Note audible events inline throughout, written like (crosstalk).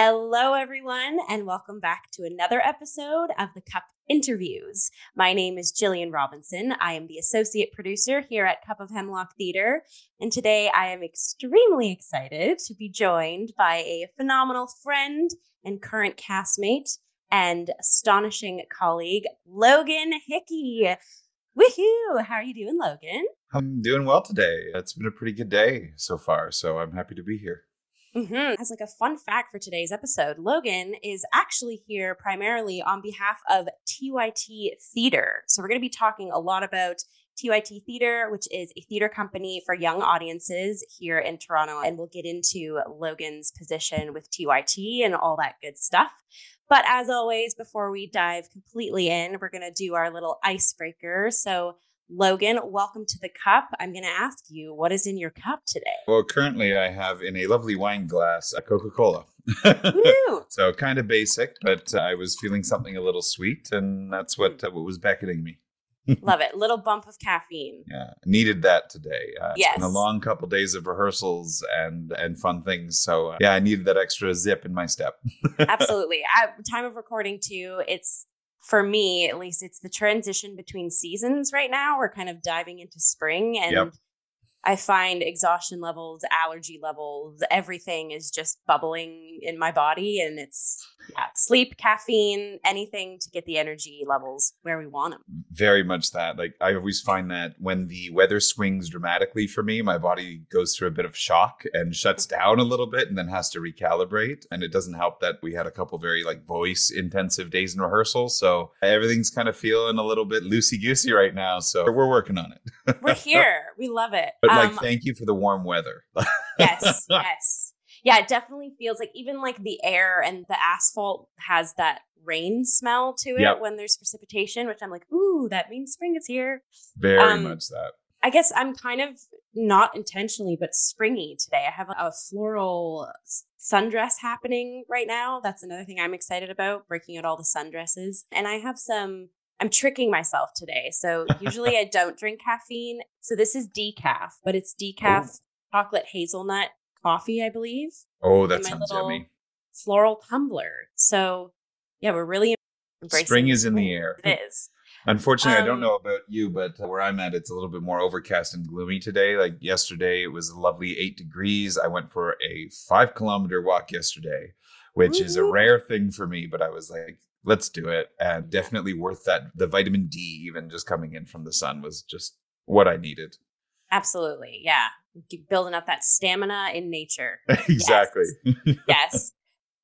Hello, everyone, and welcome back to another episode of the Cup Interviews. My name is Jillian Robinson. I am the associate producer here at Cup of Hemlock Theater, and today I am extremely excited to be joined by a phenomenal friend and current castmate and astonishing colleague, Logan Hickey. Woohoo! How are you doing, Logan? I'm doing well today. It's been a pretty good day so far, so I'm happy to be here. Mm-hmm. As like a fun fact for today's episode, Logan is actually here primarily on behalf of TYT Theater. So we're going to be talking a lot about TYT Theater, which is a theater company for young audiences here in Toronto. And we'll get into Logan's position with TYT and all that good stuff. But as always, before we dive completely in, we're going to do our little icebreaker. So Logan, welcome to the cup. I'm going to ask you, what is in your cup today? Well, currently I have in a lovely wine glass a Coca Cola. (laughs) so kind of basic, but I was feeling something a little sweet, and that's what, uh, what was beckoning me. (laughs) Love it. Little bump of caffeine. Yeah, needed that today. Uh, yes. It's been a long couple days of rehearsals and and fun things. So uh, yeah, I needed that extra zip in my step. (laughs) Absolutely. At time of recording too, it's for me at least it's the transition between seasons right now we're kind of diving into spring and yep. I find exhaustion levels allergy levels everything is just bubbling in my body and it's yeah, sleep, caffeine, anything to get the energy levels where we want them. Very much that. Like I always find that when the weather swings dramatically for me, my body goes through a bit of shock and shuts down a little bit and then has to recalibrate. And it doesn't help that we had a couple very like voice intensive days in rehearsal. So everything's kind of feeling a little bit loosey goosey right now. So we're working on it. we're (laughs) here. We love it. But like, um, thank you for the warm weather. (laughs) yes. Yes yeah, it definitely feels like even like the air and the asphalt has that rain smell to it yep. when there's precipitation, which I'm like, ooh, that means spring is here. Very um, much that. I guess I'm kind of not intentionally, but springy today. I have a floral sundress happening right now. That's another thing I'm excited about, breaking out all the sundresses. And I have some, I'm tricking myself today. So usually I don't (laughs) drink caffeine. So this is decaf, but it's decaf oh. chocolate hazelnut coffee, I believe. Oh, that sounds yummy. Floral tumbler. So, yeah, we're really Spring is in the air. It is. Unfortunately, um, I don't um know about you, but where I'm at, it's a little bit more overcast and gloomy today. Like yesterday, it was a lovely eight degrees. I went for a five kilometer walk yesterday, which is a rare thing for me, but I was like, let's do it. And definitely worth that. The vitamin D, even just coming in from the sun, was just what I needed. Absolutely. Yeah. Building up that stamina in nature. (laughs) exactly. Yes. yes.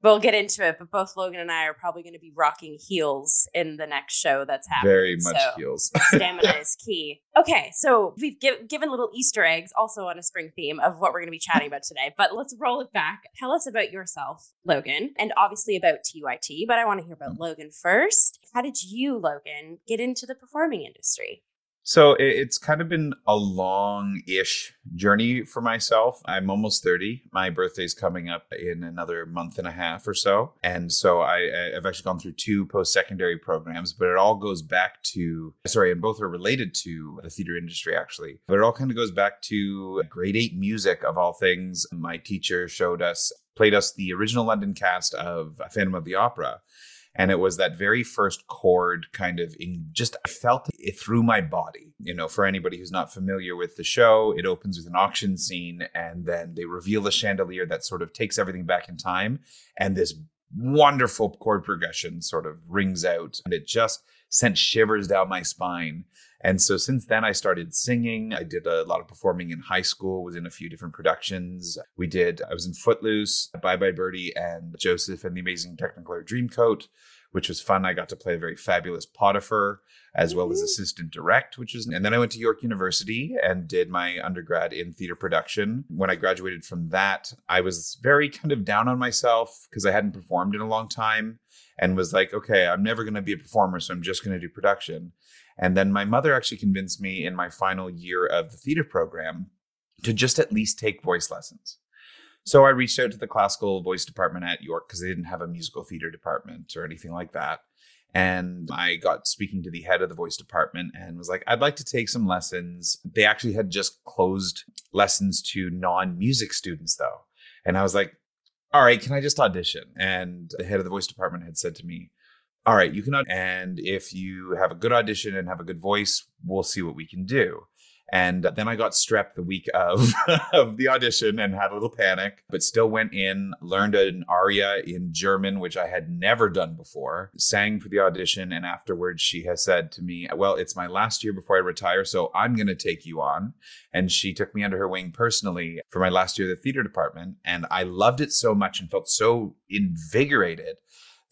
We'll get into it, but both Logan and I are probably going to be rocking heels in the next show that's happening. Very much so heels. (laughs) stamina is key. Okay, so we've give, given little Easter eggs also on a spring theme of what we're going to be chatting about today, but let's roll it back. Tell us about yourself, Logan, and obviously about TYT, but I want to hear about mm-hmm. Logan first. How did you, Logan, get into the performing industry? So it's kind of been a long ish journey for myself. I'm almost 30. My birthday's coming up in another month and a half or so. And so I, have actually gone through two post secondary programs, but it all goes back to, sorry, and both are related to the theater industry actually. But it all kind of goes back to grade eight music of all things. My teacher showed us, played us the original London cast of Phantom of the Opera. And it was that very first chord kind of in just, I felt it through my body. You know, for anybody who's not familiar with the show, it opens with an auction scene and then they reveal a chandelier that sort of takes everything back in time. And this wonderful chord progression sort of rings out and it just sent shivers down my spine. And so since then, I started singing. I did a lot of performing in high school, was in a few different productions. We did, I was in Footloose, Bye Bye Birdie, and Joseph and the Amazing Technicolor Dreamcoat, which was fun. I got to play a very fabulous Potiphar as well as mm-hmm. assistant direct, which was, and then I went to York University and did my undergrad in theater production. When I graduated from that, I was very kind of down on myself because I hadn't performed in a long time and was like, okay, I'm never going to be a performer, so I'm just going to do production. And then my mother actually convinced me in my final year of the theater program to just at least take voice lessons. So I reached out to the classical voice department at York because they didn't have a musical theater department or anything like that. And I got speaking to the head of the voice department and was like, I'd like to take some lessons. They actually had just closed lessons to non music students, though. And I was like, all right, can I just audition? And the head of the voice department had said to me, all right, you can, and if you have a good audition and have a good voice, we'll see what we can do. And then I got strep the week of, (laughs) of the audition and had a little panic, but still went in, learned an aria in German, which I had never done before, sang for the audition. And afterwards, she has said to me, Well, it's my last year before I retire, so I'm going to take you on. And she took me under her wing personally for my last year at the theater department. And I loved it so much and felt so invigorated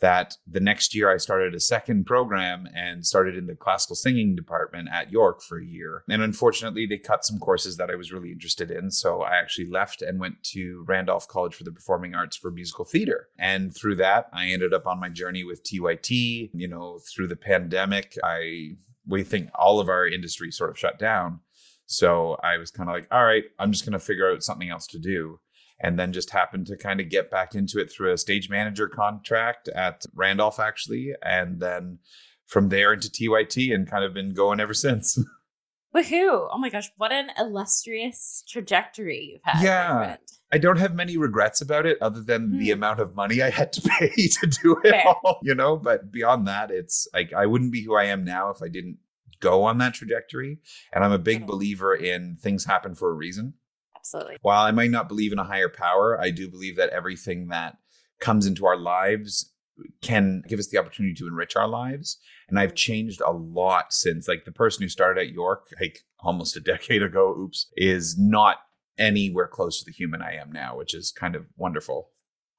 that the next year I started a second program and started in the classical singing department at York for a year. And unfortunately, they cut some courses that I was really interested in. So I actually left and went to Randolph College for the Performing Arts for musical theater. And through that, I ended up on my journey with TYT. You know, through the pandemic, I we think all of our industry sort of shut down. So I was kind of like, all right, I'm just going to figure out something else to do and then just happened to kind of get back into it through a stage manager contract at Randolph, actually. And then from there into TYT and kind of been going ever since. (laughs) Woohoo! Oh my gosh, what an illustrious trajectory you've had. Yeah. I don't have many regrets about it other than the hmm. amount of money I had to (laughs) pay to do it Fair. all, you know, but beyond that, it's like I wouldn't be who I am now if I didn't go on that trajectory. And I'm a big believer in things happen for a reason. Absolutely. While I might not believe in a higher power, I do believe that everything that comes into our lives can give us the opportunity to enrich our lives. And I've mm. changed a lot since, like, the person who started at York, like almost a (laughs) decade ago, oops, is not anywhere close to the human I am now, which is kind of wonderful.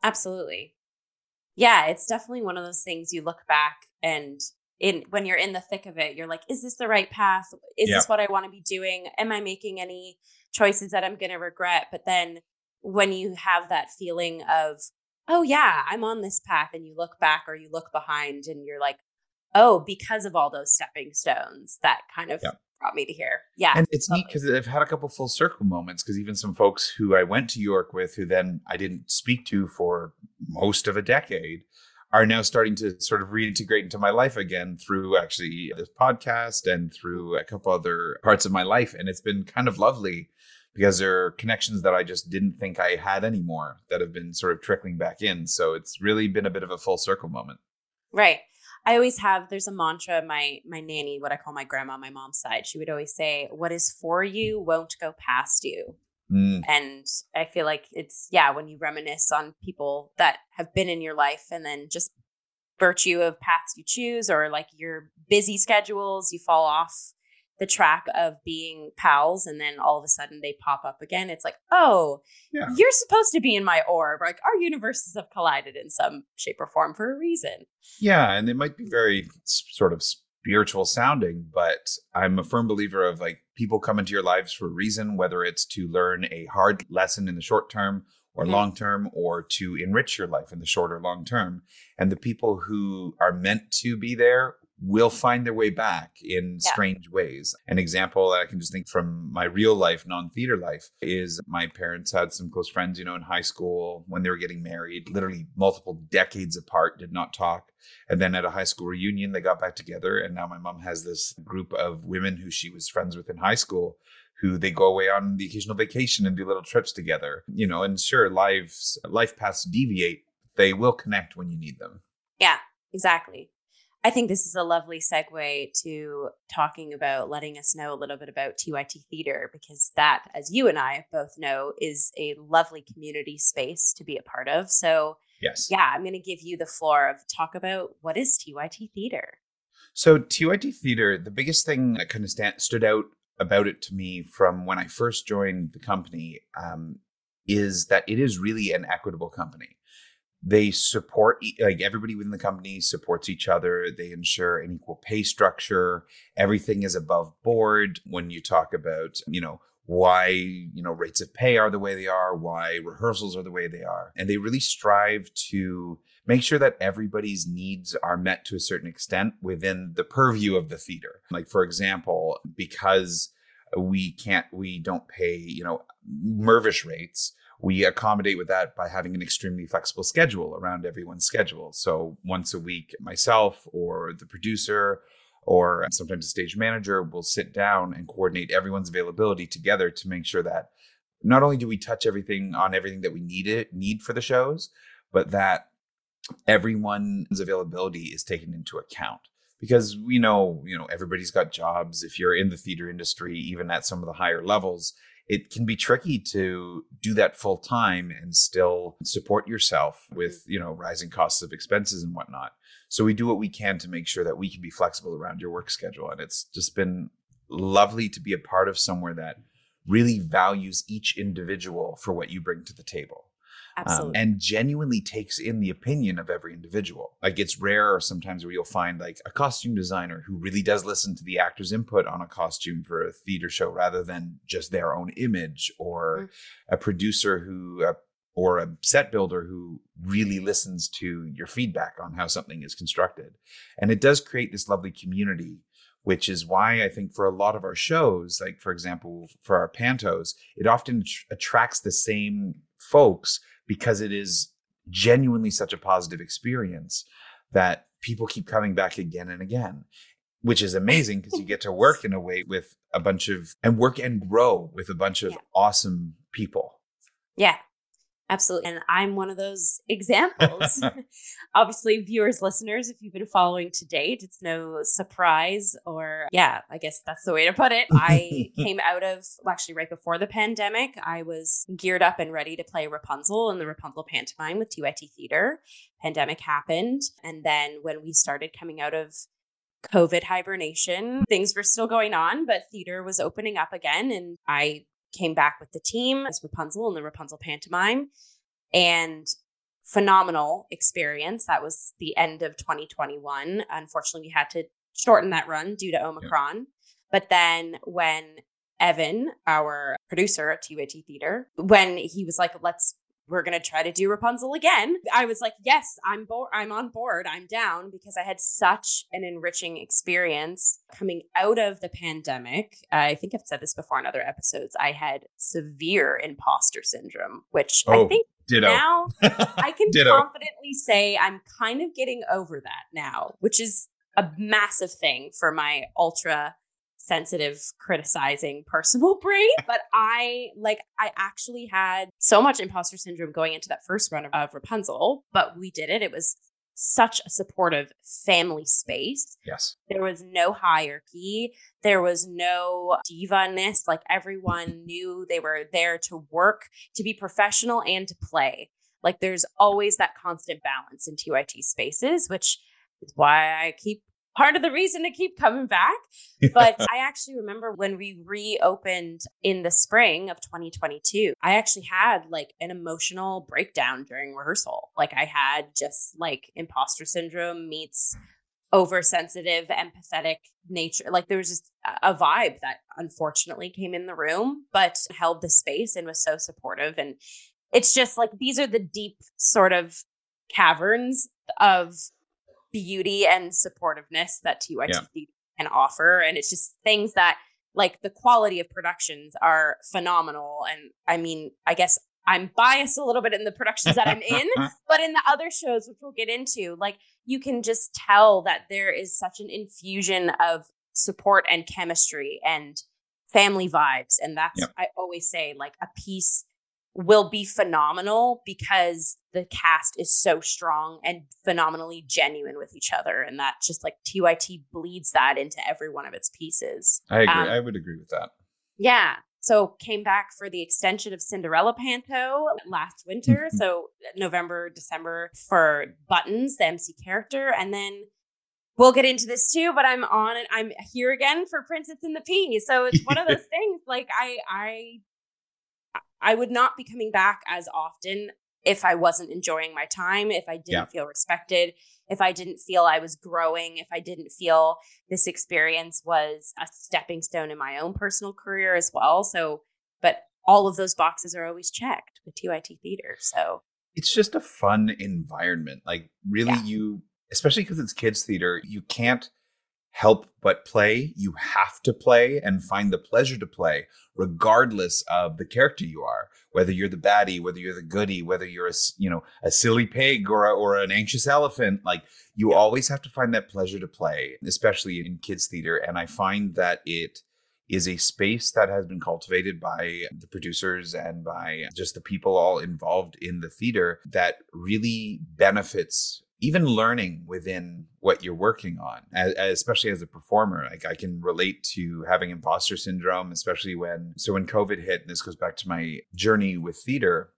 Absolutely. Yeah, it's definitely one of those things you look back and in when you're in the thick of it, you're like, is this the right path? Is yeah. this what I want to be doing? Am I making any choices that I'm going to regret. But then when you have that feeling of, oh, yeah, I'm on this path, and you look back or you look behind and you're like, oh, because of all those stepping stones, that kind of. Yeah. Brought me to here. Yeah. And it's totally. neat because I've had a couple full circle moments because even some folks who I went to York with, who then I didn't speak to for most of a decade, are now starting to sort of reintegrate into my life again through actually this podcast and through a couple other parts of my life. And it's been kind of lovely because there are connections that I just didn't think I had anymore that have been sort of trickling back in. So it's really been a bit of a full circle moment. Right. I always have there's a mantra my my nanny what I call my grandma my mom's side she would always say what is for you won't go past you. Mm. And I feel like it's yeah when you reminisce on people that have been in your life and then just virtue of paths you choose or like your busy schedules you fall off the track of being pals and then all of a sudden they pop up again it's like oh yeah. you're supposed to be in my orb like our universes have collided in some shape or form for a reason yeah and it might be very sort of spiritual sounding but i'm a firm believer of like people come into your lives for a reason whether it's to learn a hard lesson in the short term or mm-hmm. long term or to enrich your life in the short or long term and the people who are meant to be there will find their way back in yeah. strange ways. An example that I can just think from my real life, non theater life, is my parents had some close friends, you know, in high school when they were getting married, literally multiple decades apart, did not talk. And then at a high school reunion, they got back together. And now my mom has this group of women who she was friends with in high school who they go away on the occasional vacation and do little trips together. You know, and sure, lives life paths deviate. They will connect when you need them. Yeah, exactly. I think this is a lovely segue to talking about letting us know a little bit about TYT Theater because that, as you and I both know, is a lovely community space to be a part of. So, yes, yeah, I'm going to give you the floor of talk about what is TYT Theater. So, TYT Theater, the biggest thing that kind of stand, stood out about it to me from when I first joined the company um, is that it is really an equitable company they support like everybody within the company supports each other they ensure an equal pay structure everything is above board when you talk about you know why you know rates of pay are the way they are why rehearsals are the way they are. And they really strive to make sure that everybody's needs are met to a certain extent within the purview of the theater. Like for example because we can't we don't pay you know Mirvish rates we accommodate with that by having an extremely flexible schedule around everyone's schedule. So once a week, myself or the producer or sometimes a stage manager will sit down and coordinate everyone's availability together to make sure that not only do we touch everything on everything that we need it need for the shows, but that everyone's availability is taken into account because we know you know everybody's got jobs if you're in the theater industry even at some of the higher levels it can be tricky to do that full time and still support yourself with mm-hmm. you know rising costs of expenses and whatnot so we do what we can to make sure that we can be flexible around your work schedule and it's just been lovely to be a part of somewhere that really values each individual for what you bring to the table um, and genuinely takes in the opinion of every individual. Like it's rare sometimes where you'll find like a costume designer who really does listen to the actor's input on a costume for a theater show rather than just their own image, or mm. a producer who. Uh, or a set builder who really listens to your feedback on how something is constructed. And it does create this lovely community, which is why I think for a lot of our shows, like for example, for our pantos, it often tr- attracts the same folks because it is genuinely such a positive experience that people keep coming back again and again which is amazing because you get to work in a way with a bunch of and work and grow with a bunch of yeah. awesome people yeah Absolutely. And I'm one of those (laughs) examples. (laughs) (laughs) Obviously, viewers, listeners, if you've been following to date, it's no surprise, or yeah, I guess that's the way to put it. I came out of, well, actually, right before the pandemic, I was geared up and ready to play Rapunzel in the Rapunzel pantomime with TYT Theater. Pandemic happened. And then when we started coming out of COVID hibernation. Things were still going on, but theater was opening up again. And I came back with the team as Rapunzel in the Rapunzel pantomime. And phenomenal experience. That was the end of 2021. Unfortunately, we had to shorten that run due to Omicron. Yeah. But then when Evan, our producer at TYT Theater, when he was like, let's we're going to try to do Rapunzel again. I was like, yes, I'm bored. I'm on board. I'm down because I had such an enriching experience coming out of the pandemic. I think I've said this before in other episodes. I had severe imposter syndrome, which oh, I think ditto. now I (laughs) can confidently say I'm kind of getting over that now, which is a massive thing for my ultra sensitive criticizing personal (laughs) brain but i like i actually had so much imposter syndrome going into that first run of, of rapunzel but we did it. It was such a supportive family space. Yes. There was no hierarchy. There was no diva-ness. Like everyone knew they were there to work to be professional and to play. Like there's always that constant balance in tyt spaces which is why i keep part of the reason to keep coming back. But I (laughs) actually remember when we reopened in the spring of 2022, I actually had like an emotional breakdown during rehearsal. Like I had just like imposter syndrome meets oversensitive, empathetic nature. Like there was just a vibe that unfortunately came in the room, but held the space and was so supportive. And it's just like these are the deep sort of caverns of beauty and supportiveness that TYT yeah. can offer. And it's just things that like the quality of productions are phenomenal. And I mean, I guess I'm biased a little bit in the productions that I'm in, (laughs) but in the other shows, which we'll get into, like you can just tell that there is such an infusion of support and chemistry and family vibes. And that's, yep. I always say, like a piece will be phenomenal because the cast is so strong and phenomenally genuine with each other and that just like TYT bleeds that into every one of its pieces. I agree. Um, I would agree with that. Yeah. So came back for the extension of Cinderella Panto last winter. so November, December for Buttons, the MC character, and then we'll get into this too. But I'm on and I'm here again for Princess and the Pea. So it's one of (laughs) those things. Like I, I I would not be coming back as often if I wasn't enjoying my time, if I didn't yeah. feel respected, if I didn't feel I was growing, if I didn't feel this experience was a stepping stone in my own personal career as well. So, but all of those boxes are always checked with TYT Theater. So it's just a fun environment. Like, really, yeah. you, especially because it's kids' theater, you can't help but play. You have to play and find the pleasure to play, regardless of the character you are. Whether you're the baddie, whether you're the goody, whether you're a you know a silly pig or a, or an anxious elephant, like you yeah. always have to find that pleasure to play, especially in kids theater. And I find that it is a space that has been cultivated by the producers and by just the people all involved in the theater that really benefits even learning within what you're working on as, especially as a performer like i can relate to having imposter syndrome especially when so when covid hit and this goes back to my journey with theater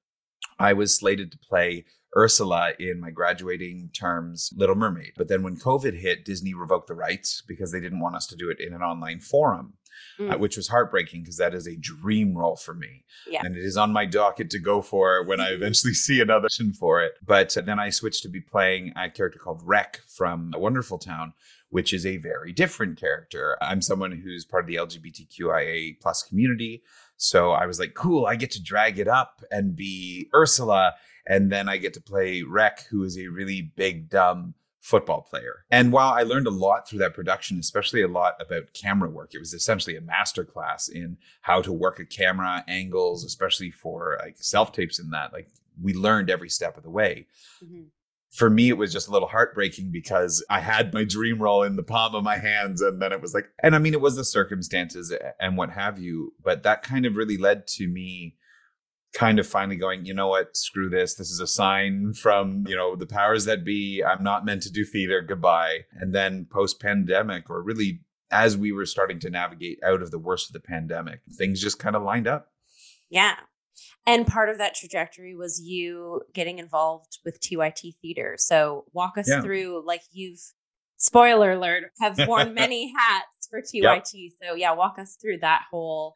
i was slated to play Ursula in my graduating term's Little Mermaid. But then when COVID hit, Disney revoked the rights because they didn't want us to do it in an online forum. Uh, mm. Uh, which was heartbreaking because that is a dream role for me. Yeah. And it is on my docket to go for when I (laughs) eventually see another audition for it. But then I switched to be playing a character called Wreck from A Wonderful Town, which is a very different character. I'm someone who's part of the LGBTQIA plus community. So I was like, cool, I get to drag it up and be Ursula. And then I get to play Wreck, who is a really big, dumb football player. And while I learned a lot through that production, especially a lot about camera work, it was essentially a master class in how to work a camera, angles, especially for like self tapes and that. Like we learned every step of the way. Mm-hmm. For me, it was just a little heartbreaking because I had my dream role in the palm of my hands. And then it was like, and I mean, it was the circumstances and what have you, but that kind of really led to me kind of finally going, you know what, screw this. This is a sign from, you know, the powers that be. I'm not meant to do theater. Goodbye. And then post pandemic, or really as we were starting to navigate out of the worst of the pandemic, things just kind of lined up. Yeah. And part of that trajectory was you getting involved with TYT theater. So walk us yeah. through, like you've, spoiler alert, have worn (laughs) many hats for TYT. Yep. So yeah, walk us through that whole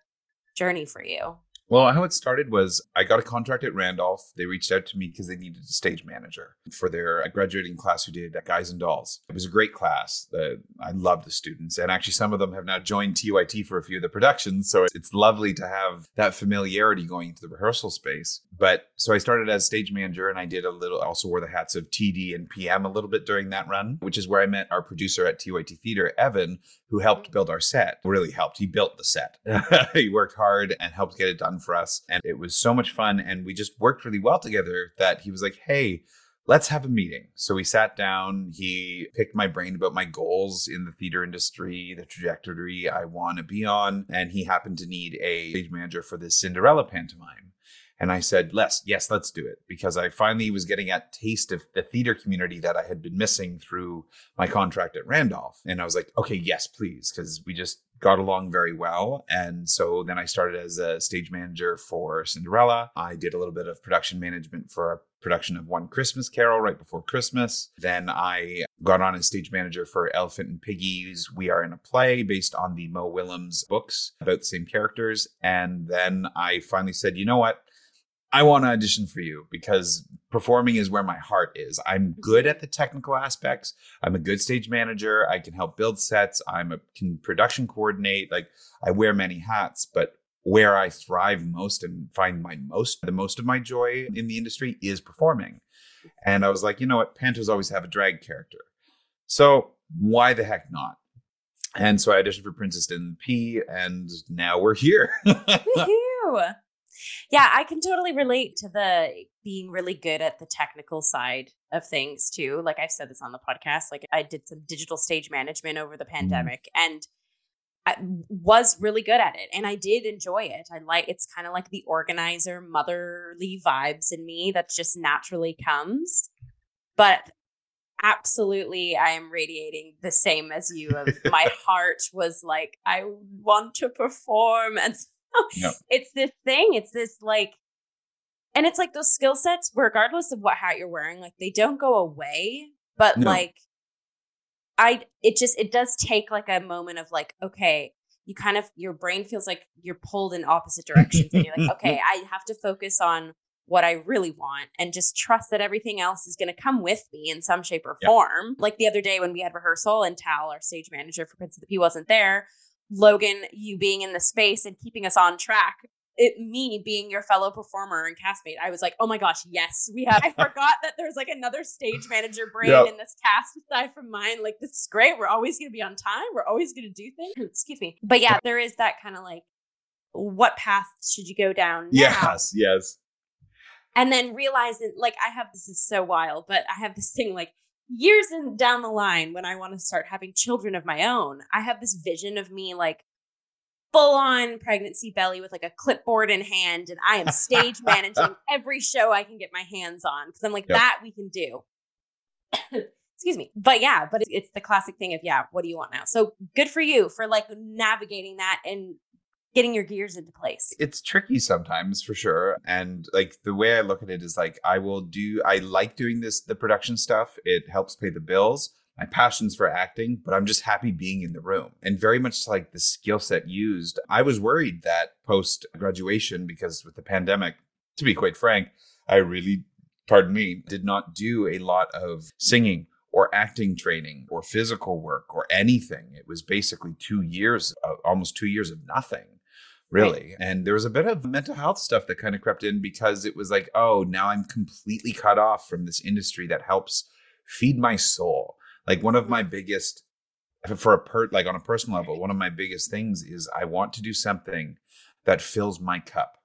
journey for you. Well, how it started was I got a contract at Randolph. They reached out to me because they needed a stage manager for their graduating class who did Guys and Dolls. It was a great class. The, I loved the students. And actually, some of them have now joined TYT for a few of the productions. So it's lovely to have that familiarity going into the rehearsal space. But so I started as stage manager and I did a little, also wore the hats of TD and PM a little bit during that run, which is where I met our producer at TYT Theater, Evan, who helped build our set. Really helped. He built the set. (laughs) he worked hard and helped get it done for us. And it was so much fun. And we just worked really well together that he was like, hey, let's have a meeting. So we sat down. He picked my brain about my goals in the theater industry, the trajectory I want to be on. And he happened to need a stage manager for this Cinderella pantomime. And I said, Les, yes, let's do it. Because I finally was getting a taste of the theater community that I had been missing through my contract at Randolph. And I was like, okay, yes, please. Because we just got along very well. And so then I started as a stage manager for Cinderella. I did a little bit of production management for a production of One Christmas Carol right before Christmas. Then I got on as stage manager for Elephant and Piggie's We Are in a Play based on the Mo Willems books about the same characters. And then I finally said, you know what? I want to audition for you because performing is where my heart is. I'm good at the technical aspects. I'm a good stage manager. I can help build sets. I'm a can production coordinate. Like I wear many hats, but where I thrive most and find my most the most of my joy in the industry is performing. And I was like, you know what? Pantos always have a drag character. So why the heck not? And so I auditioned for Princess Din Pea, and now we're here. (laughs) Yeah, I can totally relate to the being really good at the technical side of things too. Like I've said this on the podcast, like I did some digital stage management over the mm-hmm. pandemic mm. and I was really good at it and I did enjoy it. I like it's kind of like the organizer motherly vibes in me that just naturally comes. But absolutely I am radiating the same as you of my (laughs) heart was like I want to perform and yep. (laughs) it's this thing. It's this like, and it's like those skill sets, regardless of what hat you're wearing, like they don't go away, but no. like, I, it just, it does take like a moment of like, okay, you kind of, your brain feels like you're pulled in opposite directions. and you're like, (laughs) okay, I have to focus on what I really want and just trust that everything else is going to come with me in some shape or form. Like the other day when we had rehearsal and Tal, our stage manager for Prince of the Pea, wasn't there. Logan, you being in the space and keeping us on track. It, me being your fellow performer and castmate, I was like, oh my gosh, yes, we have. (laughs) I forgot that there's like another stage manager brain yep. in this cast aside from mine. Like, this is great. We're always going to be on time. We're always going to do things. Hmm, excuse me. But yeah, there is that kind of like, what path should you go down? Now? Yes, yes. And then realizing, like, I have this is so wild, but I have this thing like, years in, down the line when I want to start having children of my own, I have this vision of me like full on pregnancy belly with like a clipboard in hand, and I am stage managing (laughs) every show I can get my hands on because I'm like, Yep. that we can do. (coughs) Excuse me. But yeah, but it's, it's the classic thing of, yeah, what do you want now? So good for you for like navigating that and getting your gears into place. it's tricky sometimes for sure and like the way i look at it is like i will do i like doing this the production stuff it helps pay the bills my passion's for acting but i'm just happy being in the room and very much like the skill set used. I was worried that post graduation because with the pandemic to be quite frank i really pardon me did not do a lot of singing or acting training or physical work or anything. It was basically two years of, almost two years of nothing really. And there was a bit of mental health stuff that kind of crept in because it was like, oh, now I'm completely cut off from this industry that helps feed my soul. Like one of my biggest for a per like on a personal level, one of my biggest things is I want to do something that fills my cup.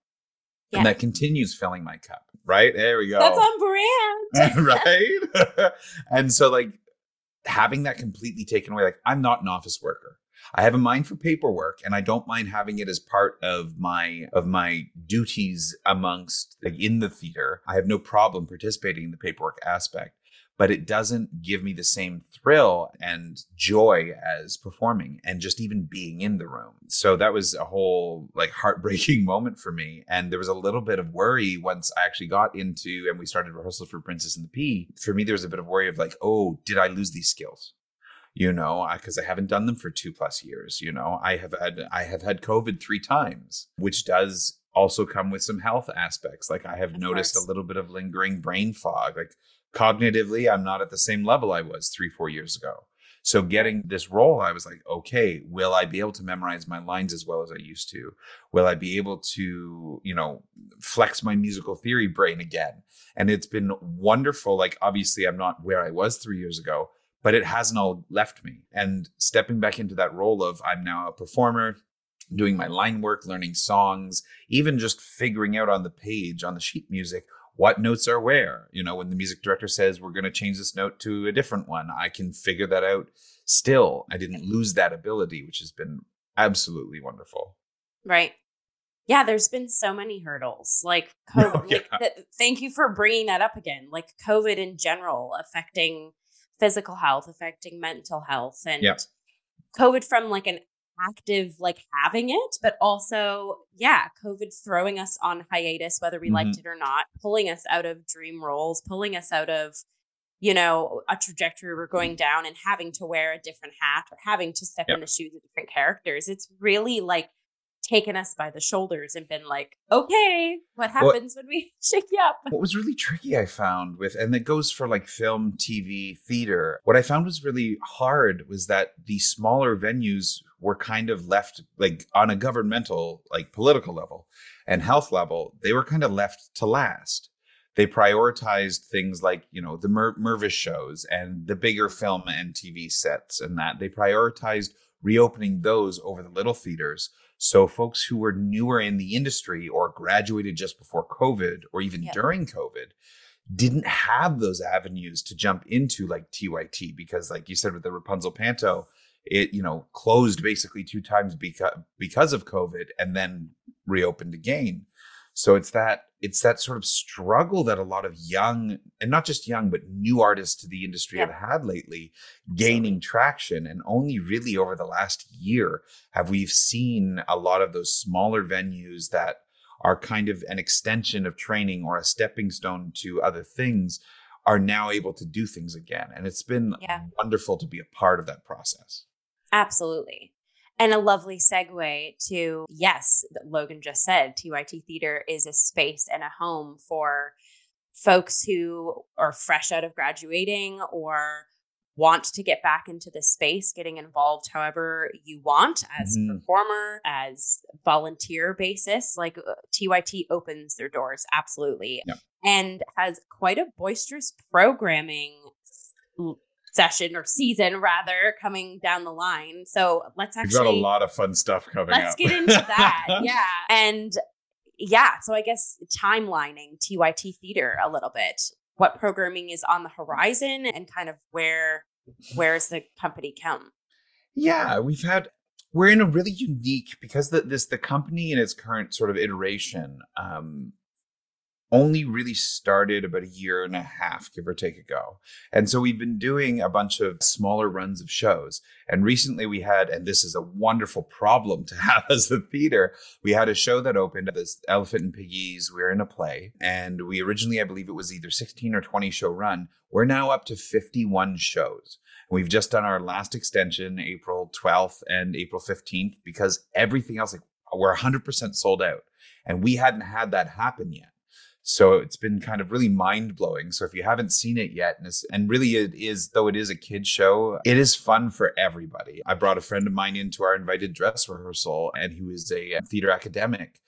Yeah. And that continues filling my cup. Right? There we go That's on brand. (laughs) right? (laughs) and so like having that completely taken away, like I'm not an office worker. I have a mind for paperwork and I don't mind having it as part of my of my duties amongst like in the theater. I have no problem participating in the paperwork aspect, but it doesn't give me the same thrill and joy as performing and just even being in the room. So that was a whole like (laughs) heartbreaking moment for me. And there was a little bit of worry once I actually got into and we started rehearsal for Princess and the Pea. For me, there was a bit of worry of like, oh, did I lose these skills? You know, because I haven't done them for two plus years. You know, I have had I have had COVID three times, which does also come with some health aspects. Like I have Of noticed course. a little bit of lingering brain fog. Like cognitively, I'm not at the same level I was three, four years ago. So getting this role, I was like, okay, will I be able to memorize my lines as well as I used to? Will I be able to, you know, flex my musical theory brain again? And it's been wonderful. Like, obviously, I'm not where I was three years ago, but it hasn't all left me. And stepping back into that role of I'm now a performer, doing my line work, learning songs, even just figuring out on the page, on the sheet music, what notes are where. You know, when the music director says we're going to change this note to a different one, I can figure that out still. I didn't lose that ability, which has been absolutely wonderful. Right. Yeah, there's been so many hurdles. Like COVID. (laughs) Oh, yeah. like, th- thank you for bringing that up again. Like COVID in general affecting physical health, affecting mental health, and Yep. COVID from like an active like having it, but also yeah, COVID throwing us on hiatus, whether we liked mm-hmm. it or not, pulling us out of dream roles, pulling us out of you know a trajectory we're going mm-hmm. down and having to wear a different hat or having to step Yep. in the shoes of different characters it's really like taken us by the shoulders and been like okay what Well- happens when we (laughs) shake you up? What was really tricky i found with and that goes for like film tv theater what i found was really hard was that the smaller venues were kind of left like on a governmental like political level and health level they were kind of left to last. They prioritized things like you know the Mer- Mirvish shows and the bigger film and tv sets and that. They prioritized reopening those over the little theaters so folks who were newer in the industry or graduated just before COVID or even during COVID didn't have those avenues to jump into like TYT because like you said with the Rapunzel Panto, it you know closed basically two times because because of COVID and then reopened again. So it's that it's that sort of struggle that a lot of young and not just young but new artists to the industry Yeah. have had lately gaining traction and only really over the last year have we seen a lot of those smaller venues that are kind of an extension of training or a stepping stone to other things are now able to do things again and it's been Yeah. wonderful to be a part of that process Absolutely. And a lovely segue to yes, Logan just said TYT Theater is a space and a home for folks who are fresh out of graduating or want to get back into the space, getting involved however you want as Mhm. performer, as volunteer basis. Like uh, TYT opens their doors, absolutely. And has quite a boisterous programming session or season rather coming down the line. So let's we've actually got a lot of fun stuff coming let's up get into that. (laughs) yeah. And yeah, so I guess timelining TYT theater a little bit. What programming is on the horizon and kind of where where's the company come? Yeah, we've had we're in a really unique because the, this the company in its current sort of iteration um, only really started about a year and a half, give or take, ago. And so we've been doing a bunch of smaller runs of shows. And recently we had, and this is a wonderful problem to (laughs) have as the theater, we had a show that opened, this Elephant and Piggie's, we are in a play. And we originally, I believe it was either 16 or 20 show run. We're now up to 51 shows. We've just done our last extension, April 12th and April 15th, because everything else, like we're 100% sold out. And we hadn't had that happen yet. So it's been kind of really mind blowing. So if you haven't seen it yet, and, and, really it is, though it is a kid show, it is fun for everybody. I brought a friend of mine into our invited dress rehearsal, and he was a theater academic.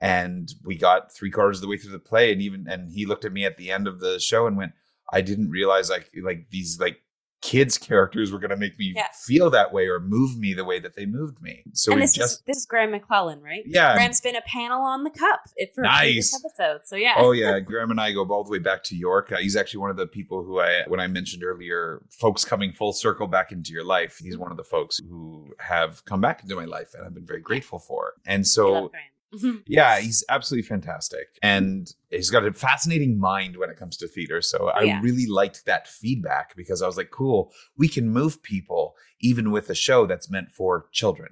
And we got three quarters of the way through the play, and even and he looked at me at the end of the show and went, "I didn't realize like like these like kids characters were going to make me yeah. feel that way or move me the way that they moved me. So and this just is, this is Graham McClellan, right? Yeah, Graham's been a panel on the cup for nice episode. So yeah. Oh yeah, (laughs) Graham and I go all the way back to York. Uh, he's actually one of the people who I, when I mentioned earlier, folks coming full circle back into your life. He's one of the folks who have come back into my life, and I've been very grateful for. And so Mm-hmm. (laughs) Yeah, he's absolutely fantastic. And he's got a fascinating mind when it comes to theater. So I yeah. really liked that feedback because I was like, cool, we can move people even with a show that's meant for children.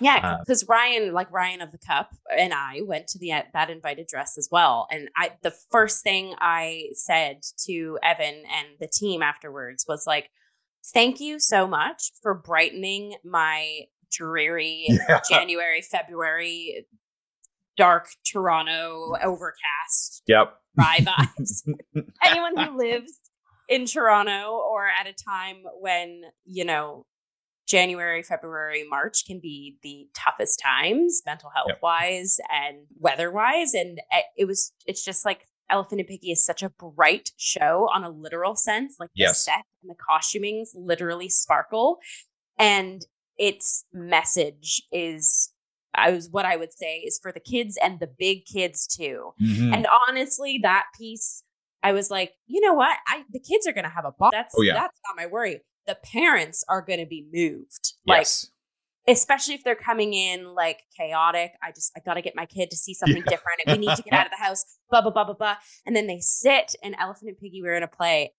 Yeah, because uh, Ryan, like Ryan of the Cup, and I went to the that invited dress as well. And I, the first thing I said to Evan and the team afterwards was like, "Thank you so much for brightening my dreary (laughs) yeah. January, February dark Toronto overcast. Yep. Dry (laughs) vibes. Anyone who lives in Toronto or at a time when, you know, January, February, March can be the toughest times mental health yep. wise and weather wise. And eh, it was, it's just like Elephant and Piggie is such a bright show on a literal sense. Like yes. the set and the costumings literally sparkle. And its message is I was what I would say is for the kids and the big kids too. Mm-hmm. And honestly, that piece, I was like, you know what? I the kids are gonna have a ball. That's oh, yeah. that's not my worry. The parents are gonna be moved. Yes. Like especially if they're coming in like chaotic. I just I gotta get my kid to see something yeah. different. We need to get out of the house, (laughs) blah blah blah blah blah. And then they sit and Elephant and Piggie we're in a play.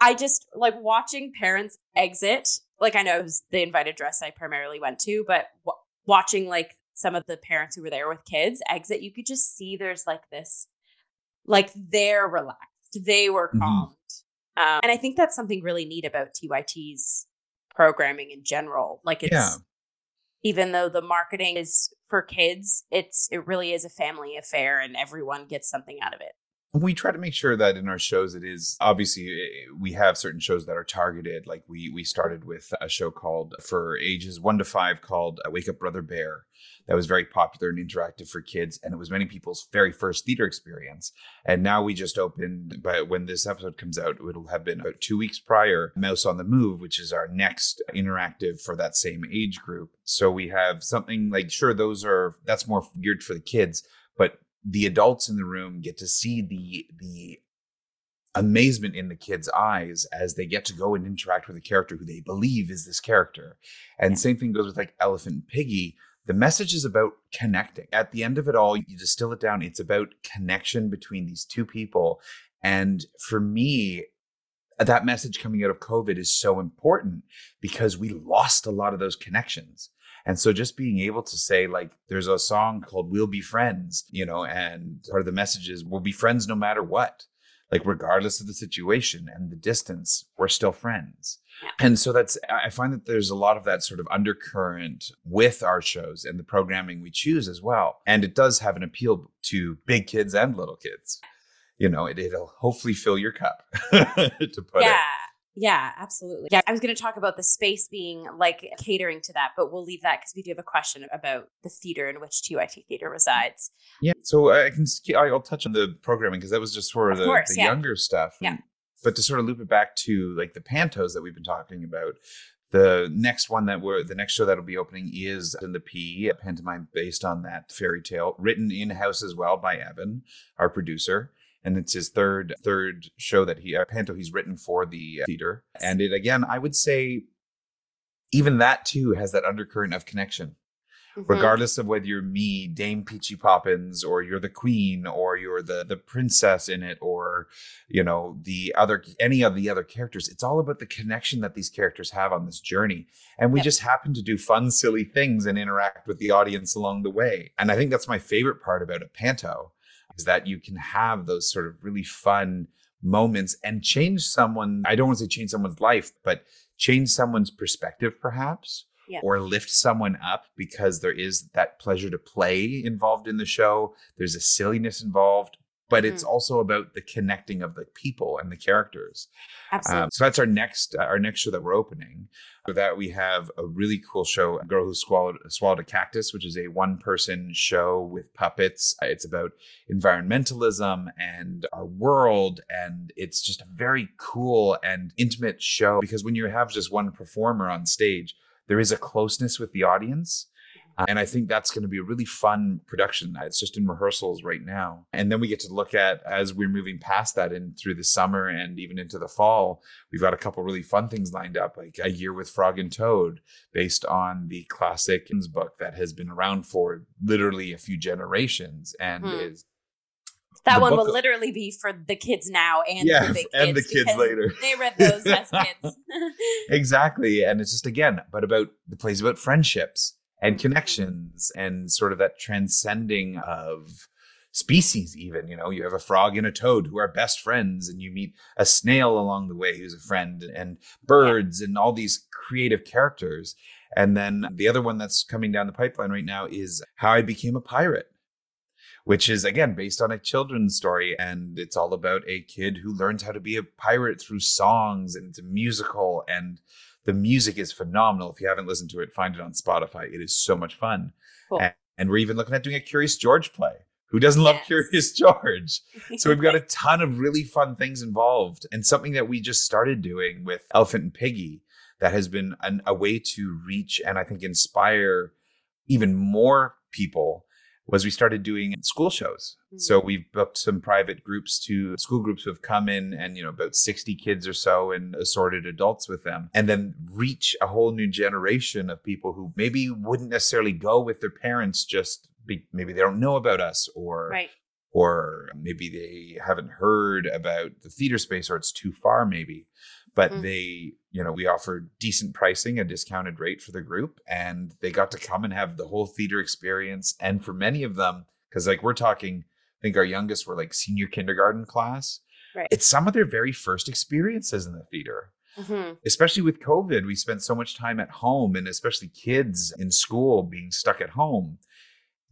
I just like watching parents exit. Like I know it was the invited dress I primarily went to, but w- watching like some of the parents who were there with kids exit, you could just see there's like this, like they're relaxed, they were mm-hmm. calmed. Mm-hmm. Um, and I think that's something really neat about TYT's programming in general. Like it's, yeah. even though the marketing is for kids, it's, it really is a family affair and everyone gets something out of it we try to make sure that in our shows it is obviously eh, we have certain shows that are targeted like we we started with a show called for ages 1 to 5 called uh, wake up brother bear that was very popular and interactive for kids and it was many people's very first theater experience and now we just opened but when this episode comes out it'll have been about 2 weeks prior mouse on the move which is our next interactive for that same age group so we have something like sure those are that's more geared for the kids but the adults in the room get to see the the amazement in the kids' eyes as they get to go and interact with a character who they believe is this character. And same thing goes with like Elephant and Piggie. The message is about connecting. At the end of it all, you distill it down. It's about connection between these two people. And for me, that message coming out of COVID is so important because we lost a lot of those connections. And so just being able to say, like, there's a song called We'll Be Friends, you know, and part of the message is we'll be friends no matter what. Like, regardless of the situation and the distance, we're still friends. And so that's, I find that there's a lot of that sort of undercurrent with our shows and the programming we choose as well. And it does have an appeal to big kids and little kids. You know, it, will hopefully fill your cup (laughs) to put yeah. it. Yeah, absolutely. Yeah, I was going to talk about the space being like catering to that, but we'll leave that because we do have a question about the theater in which TYT Theater mm-hmm. resides. Yeah, so I can I'll touch on the programming because that was just for the, course, the yeah. younger stuff. Yeah. but to sort of loop it back to like the pantos that we've been talking about, the next one that we're the next show that'll be opening is in the Pea, a pantomime based on that fairy tale, written in house as well by Evan, our producer and it's his third third show that he uh, panto he's written for the uh, theater and it again i would say even that too has that undercurrent of connection. Mhm. regardless of whether you're me, Dame Peachy Poppins, or you're the queen, or you're the the princess in it, or you know the other any of the other characters. It's all about the connection that these characters have on this journey, and we Yep. just happen to do fun, silly things and interact with the audience along the way. And I think that's my favorite part about a panto is that you can have those sort of really fun moments and change someone. I don't want to say change someone's life, but change someone's perspective, perhaps Yeah. or lift someone up because there is that pleasure to play involved in the show. There's a silliness involved, but it's also about the connecting of the people and the characters. Absolutely. Um, so that's our next uh, our next show that we're opening. For that, we have a really cool show, "A Girl Who Swallowed Swallowed a Cactus," which is a one person show with puppets. It's about environmentalism and our world, and it's just a very cool and intimate show because when you have just one performer on stage, there is a closeness with the audience. Uh, and I think that's going to be a really fun production. It's just in rehearsals right now. And then we get to look at, as we're moving past that and through the summer and even into the fall, we've got a couple really fun things lined up, like A Year with Frog and Toad, based on the classic book that has been around for literally a few generations and Hmm. is that the one will literally be for the kids now and Yeah, the kids and the kids later. They read those as (laughs) kids. (laughs) exactly and it's just again but about the plays about friendships and connections and sort of that transcending of species even you know? You have a frog and a toad who are best friends and you meet a snail along the way who's a friend and birds and all these creative characters. And then the other one that's coming down the pipeline right now is how i became a pirate which is again based on a children's story and it's all about a kid who learns how to be a pirate through songs and it's a musical and the music is phenomenal. If you haven't listened to it find it on spotify. It is so much fun. Cool. and, and we're even looking at doing a curious george play. Who doesn't love Yes. curious (laughs) george? So we've got a (laughs) ton of really fun things involved and something that we just started doing with elephant and piggie that has been an, a way to reach and i think inspire even more people was we started doing school shows. So mm. we've booked some private groups to school groups who have come in and, you know, about 60 kids or so and assorted adults with them and then reach a whole new generation of people who maybe wouldn't necessarily go with their parents just be, maybe they don't know about us or right. or maybe they haven't heard about the theater space or it's too far maybe but Mhm. they you know we offered decent pricing a discounted rate for the group and they got to come and have the whole theater experience and for many of them because like we're talking i think our youngest were like senior kindergarten class Right. it's some of their very first experiences in the theater Mhm. especially with COVID, we spent so much time at home and especially kids in school being stuck at home.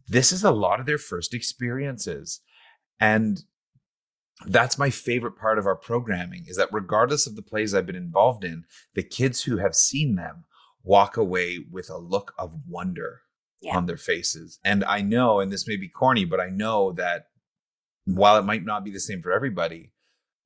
This is a lot of their first experiences. And that's my favorite part of our programming is that regardless of the plays I've been involved in, the kids who have seen them walk away with a look of wonder Yeah. on their faces. And I know, and this may be corny, but I know that while it might not be the same for everybody,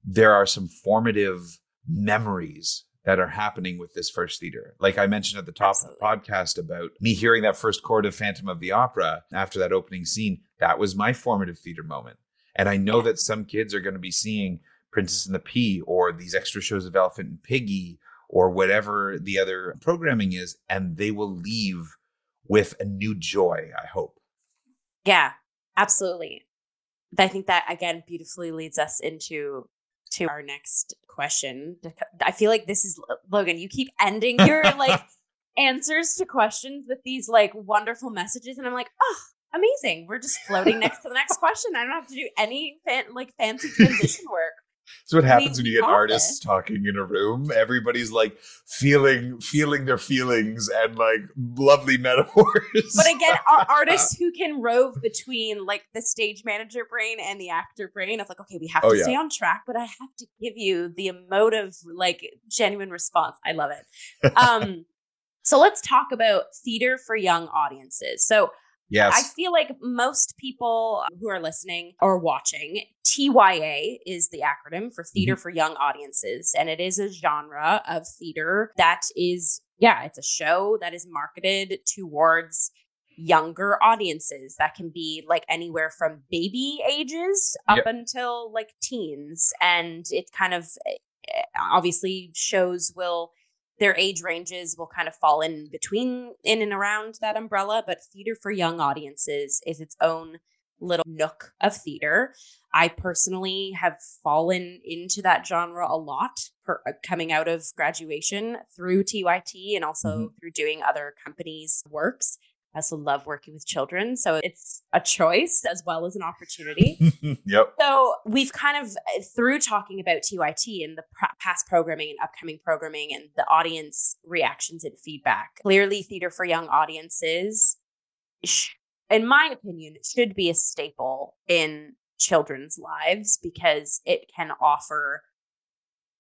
there are some formative memories that are happening with this first theater. Like I mentioned at the top Absolutely. of the podcast about me hearing that first chord of Phantom of the Opera after that opening scene, that was my formative theater moment. And I know that some kids are going to be seeing Princess and the Pea or these extra shows of Elephant and Piggie or whatever the other programming is, and they will leave with a new joy, I hope. Yeah, absolutely. I think that again beautifully leads us into to our next question. I feel like this is Logan. You keep ending your like (laughs) answers to questions with these like wonderful messages, and I'm like, oh, amazing. We're just floating next to the next question. I don't have to do any fan, like fancy transition (laughs) work. So what We- happens when you get artists this. talking in a room? Everybody's like feeling feeling their feelings and like lovely metaphors. But again, (laughs) artists who can rove between like the stage manager brain and the actor brain of like, okay, we have Oh, to yeah. stay on track, but I have to give you the emotive, like genuine response. I love it. (laughs) Um, so let's talk about theater for young audiences. So yes. I feel like most people who are listening or watching, TYA is the acronym for Theater Mm-hmm. for Young Audiences. And it is a genre of theater that is, yeah, it's a show that is marketed towards younger audiences that can be like anywhere from baby ages up Yep. until like teens. And it kind of eh, obviously shows will their age ranges will kind of fall in between in and around that umbrella but theater for young audiences is its own little nook of theater i personally have fallen into that genre a lot per, uh, coming out of graduation through tyt and also mm-hmm. through doing other companies works I also love working with children. So it's a choice as well as an opportunity. (laughs) yep. So we've kind of, uh, through talking about TYT and the past programming and upcoming programming and the audience reactions and feedback, clearly theater for young audiences, in my opinion, should be a staple in children's lives because it can offer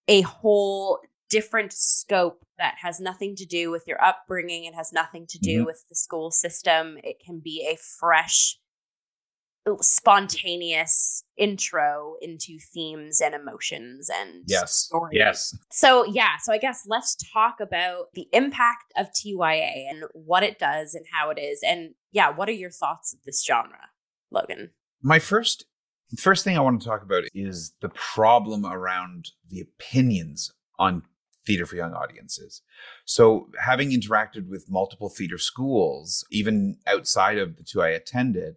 a whole different scope that has nothing to do with your upbringing. It has nothing to do mm-hmm. with the school system. It can be a fresh, spontaneous intro into themes and emotions and yes stories. yes so yeah so i guess let's talk about the impact of tya and what it does and how it is and yeah what are your thoughts of this genre logan my first first thing i want to talk about is the problem around the opinions on theater for young audiences. So, having interacted with multiple theater schools, even outside of the two I attended,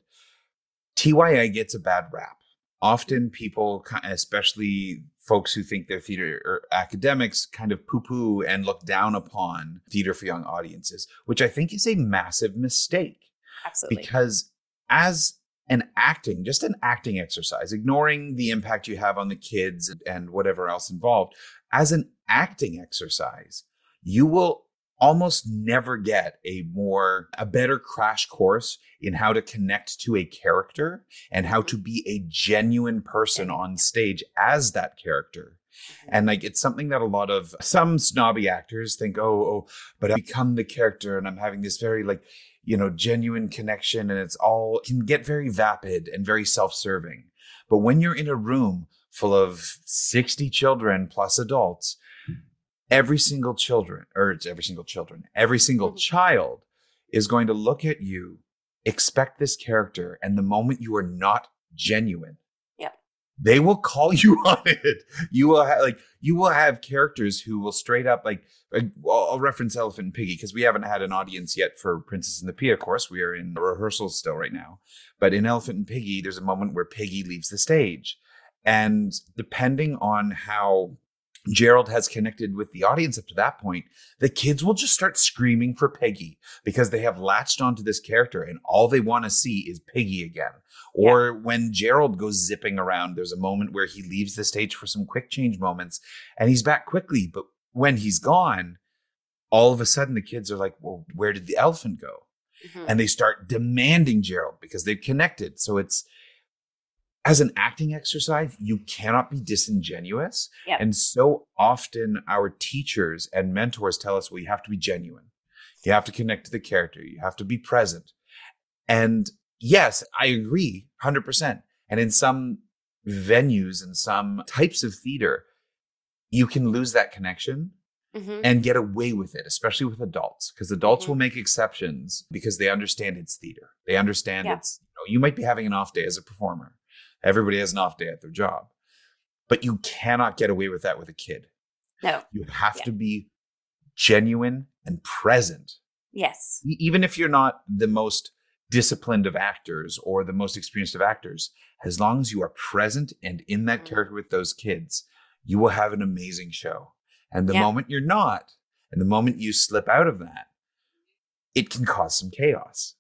TYA gets a bad rap. Often, people, especially folks who think they're theater or academics, kind of poo poo and look down upon theater for young audiences, which I think is a massive mistake. Absolutely. Because as an acting, just an acting exercise, ignoring the impact you have on the kids and whatever else involved, as an acting exercise, you will almost never get a more a better crash course in how to connect to a character and how to be a genuine person on stage as that character mm-hmm. and like it's something that a lot of some snobby actors think oh oh but i become the character and i'm having this very like you know genuine connection and it's all can get very vapid and very self-serving but when you're in a room full of 60 children plus adults every single children or it's every single children every single mm-hmm. child is going to look at you expect this character and the moment you are not genuine. They will call (laughs) you on it. You will have like you will have characters who will straight up like, i'll reference elephant and piggie because we haven't had an audience yet for princess and the pea. Of course we are in rehearsals still right now. But in elephant and piggie there's a moment where piggie leaves the stage. And depending on how Gerald has connected with the audience up to that point, the kids will just start screaming for Piggie because they have latched onto this character and all they want to see is Piggie again. Or yeah. when Gerald goes zipping around, there's a moment where he leaves the stage for some quick change moments and he's back quickly. But when he's gone, all of a sudden the kids are like, well, where did the elephant go? Mm-hmm. And they start demanding Gerald because they've connected. So it's, as an acting exercise, you cannot be disingenuous. Yep. And so often our teachers and mentors tell us, well, you have to be genuine. You have to connect to the character. You have to be present. And yes, I agree 100%. And in some venues and some types of theater, you can lose that connection mm-hmm. and get away with it, especially with adults, because adults mm-hmm. will make exceptions because they understand it's theater. They understand yeah. it's, you, know, you might be having an off day as a performer Everybody has an off day at their job. But you cannot get away with that with a kid. No. You have yeah. to be genuine and present. Yes. Even if you're not the most disciplined of actors or the most experienced of actors, as long as you are present and in that mm-hmm. character with those kids, you will have an amazing show. And the yeah. moment you're not, and the moment you slip out of that, it can cause some chaos.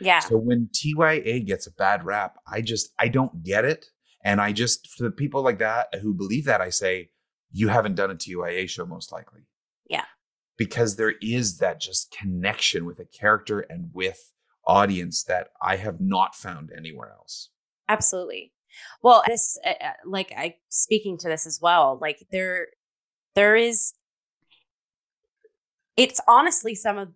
Yeah. So when TYA gets a bad rap, I just I don't get it. And I just for the people like that who believe that, I say, you haven't done a TYA show most likely. Yeah. Because there is that just connection with a character and with audience that I have not found anywhere else. Absolutely. Well, this uh, uh like I speaking to this as well, like there there is it's honestly some of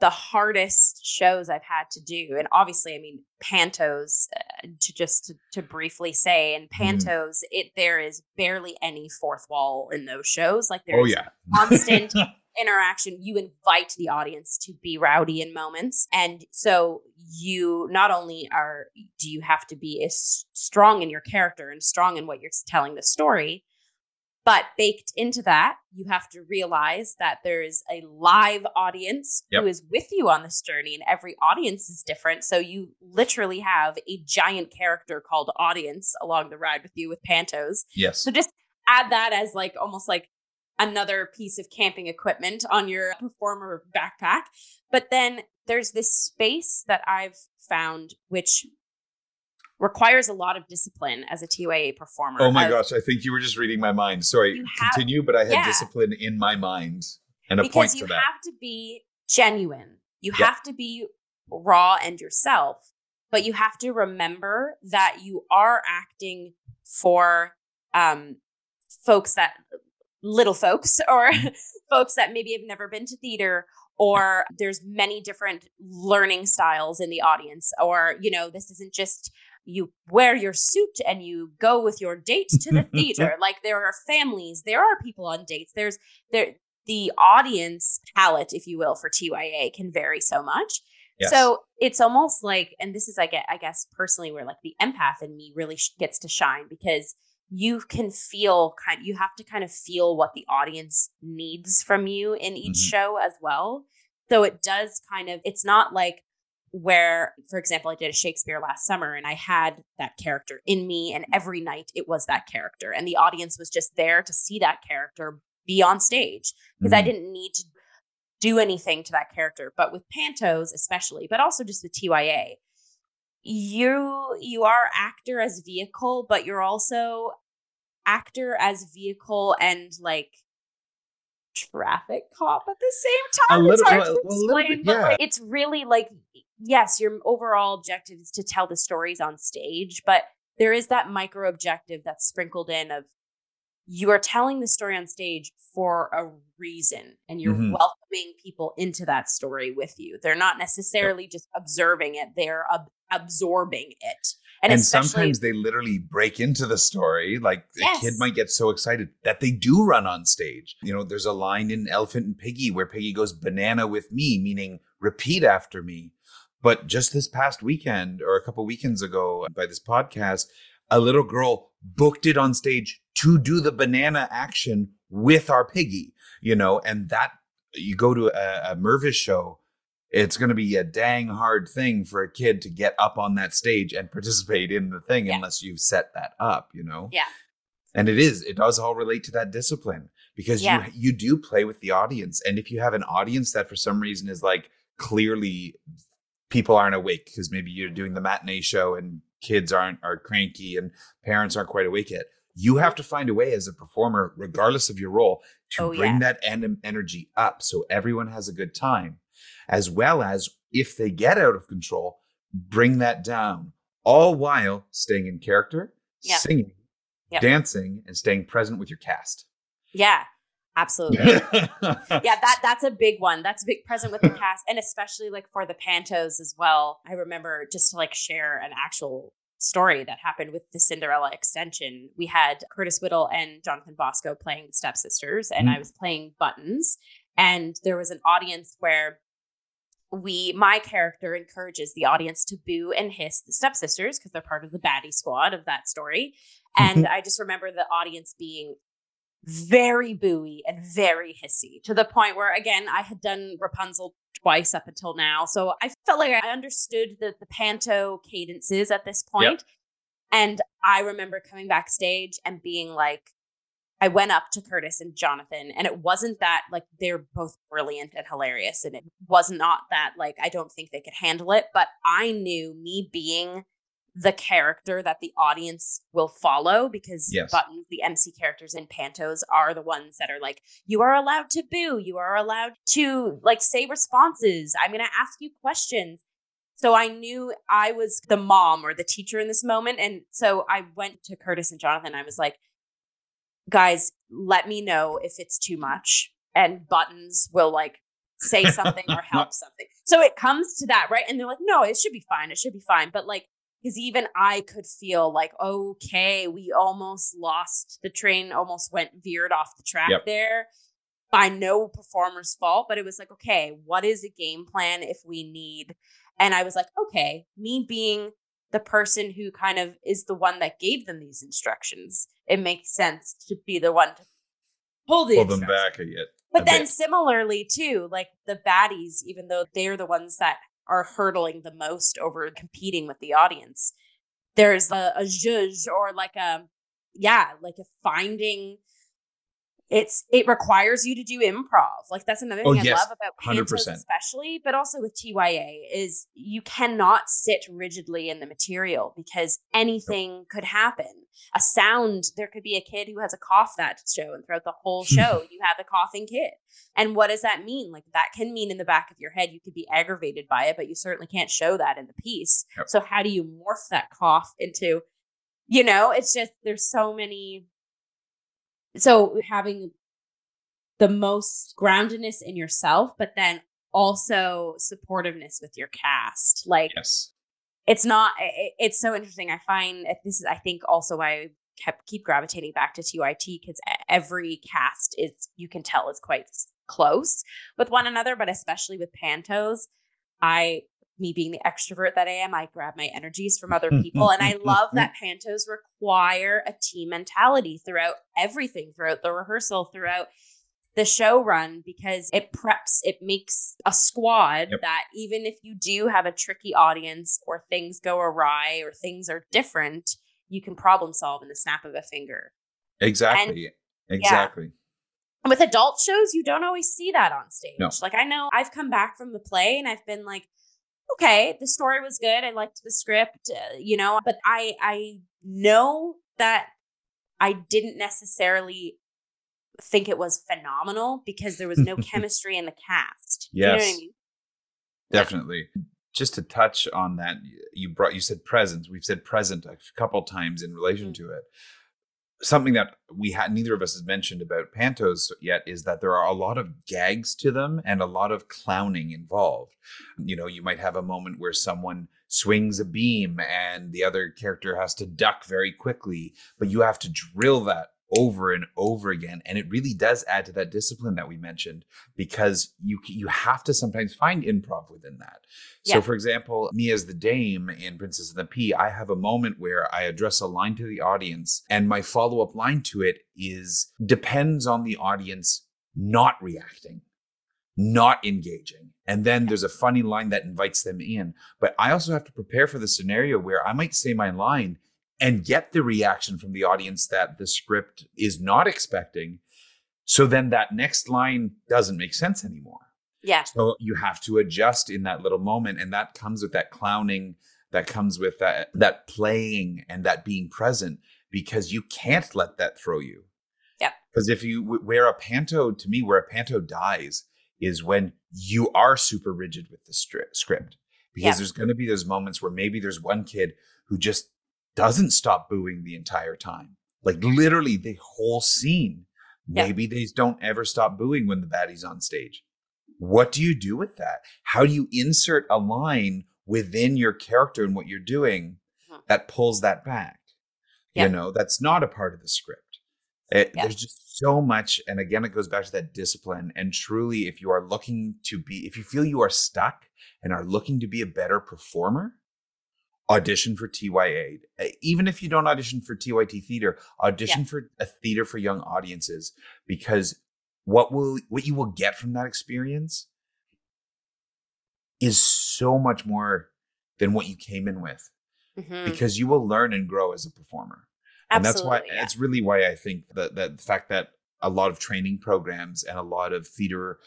the hardest shows I've had to do. And obviously, I mean, Pantos, uh, to just to, to, briefly say, in mm-hmm. Pantos, mm. it there is barely any fourth wall in those shows. Like there's oh, yeah. constant (laughs) interaction. You invite the audience to be rowdy in moments. And so you not only are do you have to be as strong in your character and strong in what you're telling the story, But baked into that, you have to realize that there is a live audience Yep. who is with you on this journey, and every audience is different. So you literally have a giant character called audience along the ride with you with Pantos. Yes. So just add that as like almost like another piece of camping equipment on your performer backpack. But then there's this space that I've found which requires a lot of discipline as a TYA performer. Oh my of- gosh, I think you were just reading my mind. Sorry, have- continue, but I had yeah. discipline in my mind and a point because to you have to be genuine. You Yep. have to be raw and yourself, but you have to remember that you are acting for um, folks that little folks (laughs) or folks that maybe have never been to theater or there's many different learning styles in the audience or you know this isn't just you wear your suit and you go with your date to the (laughs) theater like there are families there are people on dates there's there the audience palette if you will for TYA can vary so much Yes. so it's almost like and this is I get I guess personally where like the empath in me really sh- gets to shine because you can feel kind you have to kind of feel what the audience needs from you in each Mhm. show as well so it does kind of it's not like where for example i did a shakespeare last summer and i had that character in me and every night it was that character and the audience was just there to see that character be on stage because i Mhm. didn't need to do anything to that character but with pantos especially but also just with tya you you are actor as vehicle but you're also actor as vehicle and like traffic cop at the same time A it's little- hard to a little explain bit, but yeah. like, it's really like yes your overall objective is to tell the stories on stage but there is that micro objective that's sprinkled in of you are telling the story on stage for a reason and you're Mhm. welcoming people into that story with you they're not necessarily just observing it they're ab- absorbing it and, and sometimes they literally break into the story. Like the kid might get so excited that they do run on stage. You know, there's a line in Elephant and Piggie where Piggie goes banana with me, meaning repeat after me. But just this past weekend or a couple weekends ago by this podcast, a little girl booked it on stage to do the banana action with our piggie, you know, and that you go to a, a Mirvish show, it's going to be a dang hard thing for a kid to get up on that stage and participate in the thing Yeah. unless you've set that up, you know? Yeah. And it is, it does all relate to that discipline because Yeah. you you do play with the audience. And if you have an audience that for some reason is like clearly people aren't awake because maybe you're doing the matinee show and kids aren't are cranky and parents aren't quite awake yet. You have to find a way as a performer, regardless of your role, to Oh, bring yeah. that en- energy up so everyone has a good time, as well as if they get out of control, bring that down, all while staying in character, Yeah. singing, Yep. dancing, and staying present with your cast. yeah absolutely. (laughs) Yeah that that's a big one. That's a big present with the cast and especially like for the pantos as well. I remember just to like share an actual story that happened with the cinderella extension we had curtis whittle and jonathan bosco playing the stepsisters and Mm. i was playing buttons and there was an audience where we my character encourages the audience to boo and hiss the stepsisters because they're part of the baddie squad of that story and i just remember the audience being very booey and very hissy to the point where again I had done Rapunzel twice up until now. So I felt like I understood the the panto cadences at this point. And I remember coming backstage and being like I went up to Curtis and Jonathan and it wasn't that like they're both brilliant and hilarious and it was not that like I don't think they could handle it, but I knew me being the character that the audience will follow because Yes. buttons the mc characters in pantos are the ones that are like you are allowed to boo. You are allowed to like say responses. I'm going to ask you questions. So i knew i was the mom or the teacher in this moment and so i went to curtis and jonathan. I was like guys let me know if it's too much and buttons will like say something or (laughs) help something. So it comes to that right? And they're like no it should be fine. It should be fine. But like because even I could feel like, okay, we almost lost the train, almost went veered off the track Yep. there by no performer's fault. But it was like, okay, what is a game plan if we need? And I was like, okay, me being the person who kind of is the one that gave them these instructions, it makes sense to be the one to pull the pull them back a bit. But then bit. similarly too, like the baddies, even though they're the ones that are hurdling the most over competing with the audience, there's a, a judge or like a yeah, like a finding it's it requires you to do improv. Like that's another Oh, thing I love about pantos 100%. especially, but also with TYA is you cannot sit rigidly in the material because anything could happen. A sound, there could be a kid who has a cough that show, and throughout the whole (laughs) show, you have a coughing kid. And what does that mean? Like that can mean in the back of your head you could be aggravated by it, but you certainly can't show that in the piece. Yep. So how do you morph that cough into, you know, it's just there's so many so having the most groundedness in yourself, but then also supportiveness with your cast. Like yes. it's not it, it's so interesting. I find uh, this is I think also why I kept keep gravitating back to TYT because every cast is you can tell is quite close with one another, but especially with Pantos, I me being the extrovert that I am, I grab my energies from other (laughs) people. and I love that (laughs) Pantos require a team mentality throughout everything, throughout the rehearsal, throughout the show run, because it preps, it makes a squad Yep. that even if you do have a tricky audience or things go awry or things are different, you can problem solve in the snap of a finger. Exactly. exactly. And with adult shows, you don't always see that on stage. No. Like I know I've come back from the play and I've been like, okay, the story was good. I liked the script, uh, you know, but I I know that I didn't necessarily think it was phenomenal because there was no (laughs) chemistry in the cast. You know I Yes. mean? Definitely. Just to touch on that, you brought you said present. We've said present a couple times in relation Mhm. to it. Something that we had neither of us has mentioned about pantos yet is that there are a lot of gags to them and a lot of clowning involved. You know, you might have a moment where someone swings a beam and the other character has to duck very quickly, but you have to drill that over and over again and it really does add to that discipline that we mentioned because you you have to sometimes find improv within that. So for example, me as the dame in Princess and the Pea, I have a moment where I address a line to the audience and my follow-up line to it is depends on the audience not reacting, not engaging. And then there's a funny line that invites them in. But I also have to prepare for the scenario where I might say my line and get the reaction from the audience that the script is not expecting. So then that next line doesn't make sense anymore. Yeah. So you have to adjust in that little moment, and that comes with that clowning, that comes with that that playing and that being present because you can't let that throw you. Yeah. Because if you where a panto to me, where a panto dies is when you are super rigid with the stri- script. Because Yeah. there's going to be those moments where maybe there's one kid who just doesn't stop booing the entire time. Like literally the whole scene. Yeah. Maybe they don't ever stop booing when the baddie's on stage. What do you do with that? How do you insert a line within your character and what you're doing Mhm. that pulls that back? Yeah. You know, that's not a part of the script. It, Yeah. There's just so much. And again, it goes back to that discipline. And truly, if you are looking to be, if you feel you are stuck and are looking to be a better performer, audition for TYA. Uh, Even if you don't audition for TYT theater, audition for a theater for young audiences because what will what you will get from that experience is so much more than what you came in with Mhm. because you will learn and grow as a performer. And that's why Absolutely, yeah. it's really why I think that, that the fact that a lot of training programs and a lot of theater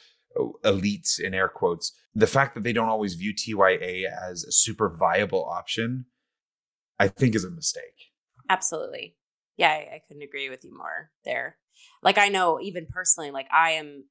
elites in air quotes, the fact that they don't always view TYA as a super viable option, I think is a mistake. Absolutely. Yeah, I, I couldn't agree with you more there. Like I know even personally, like I am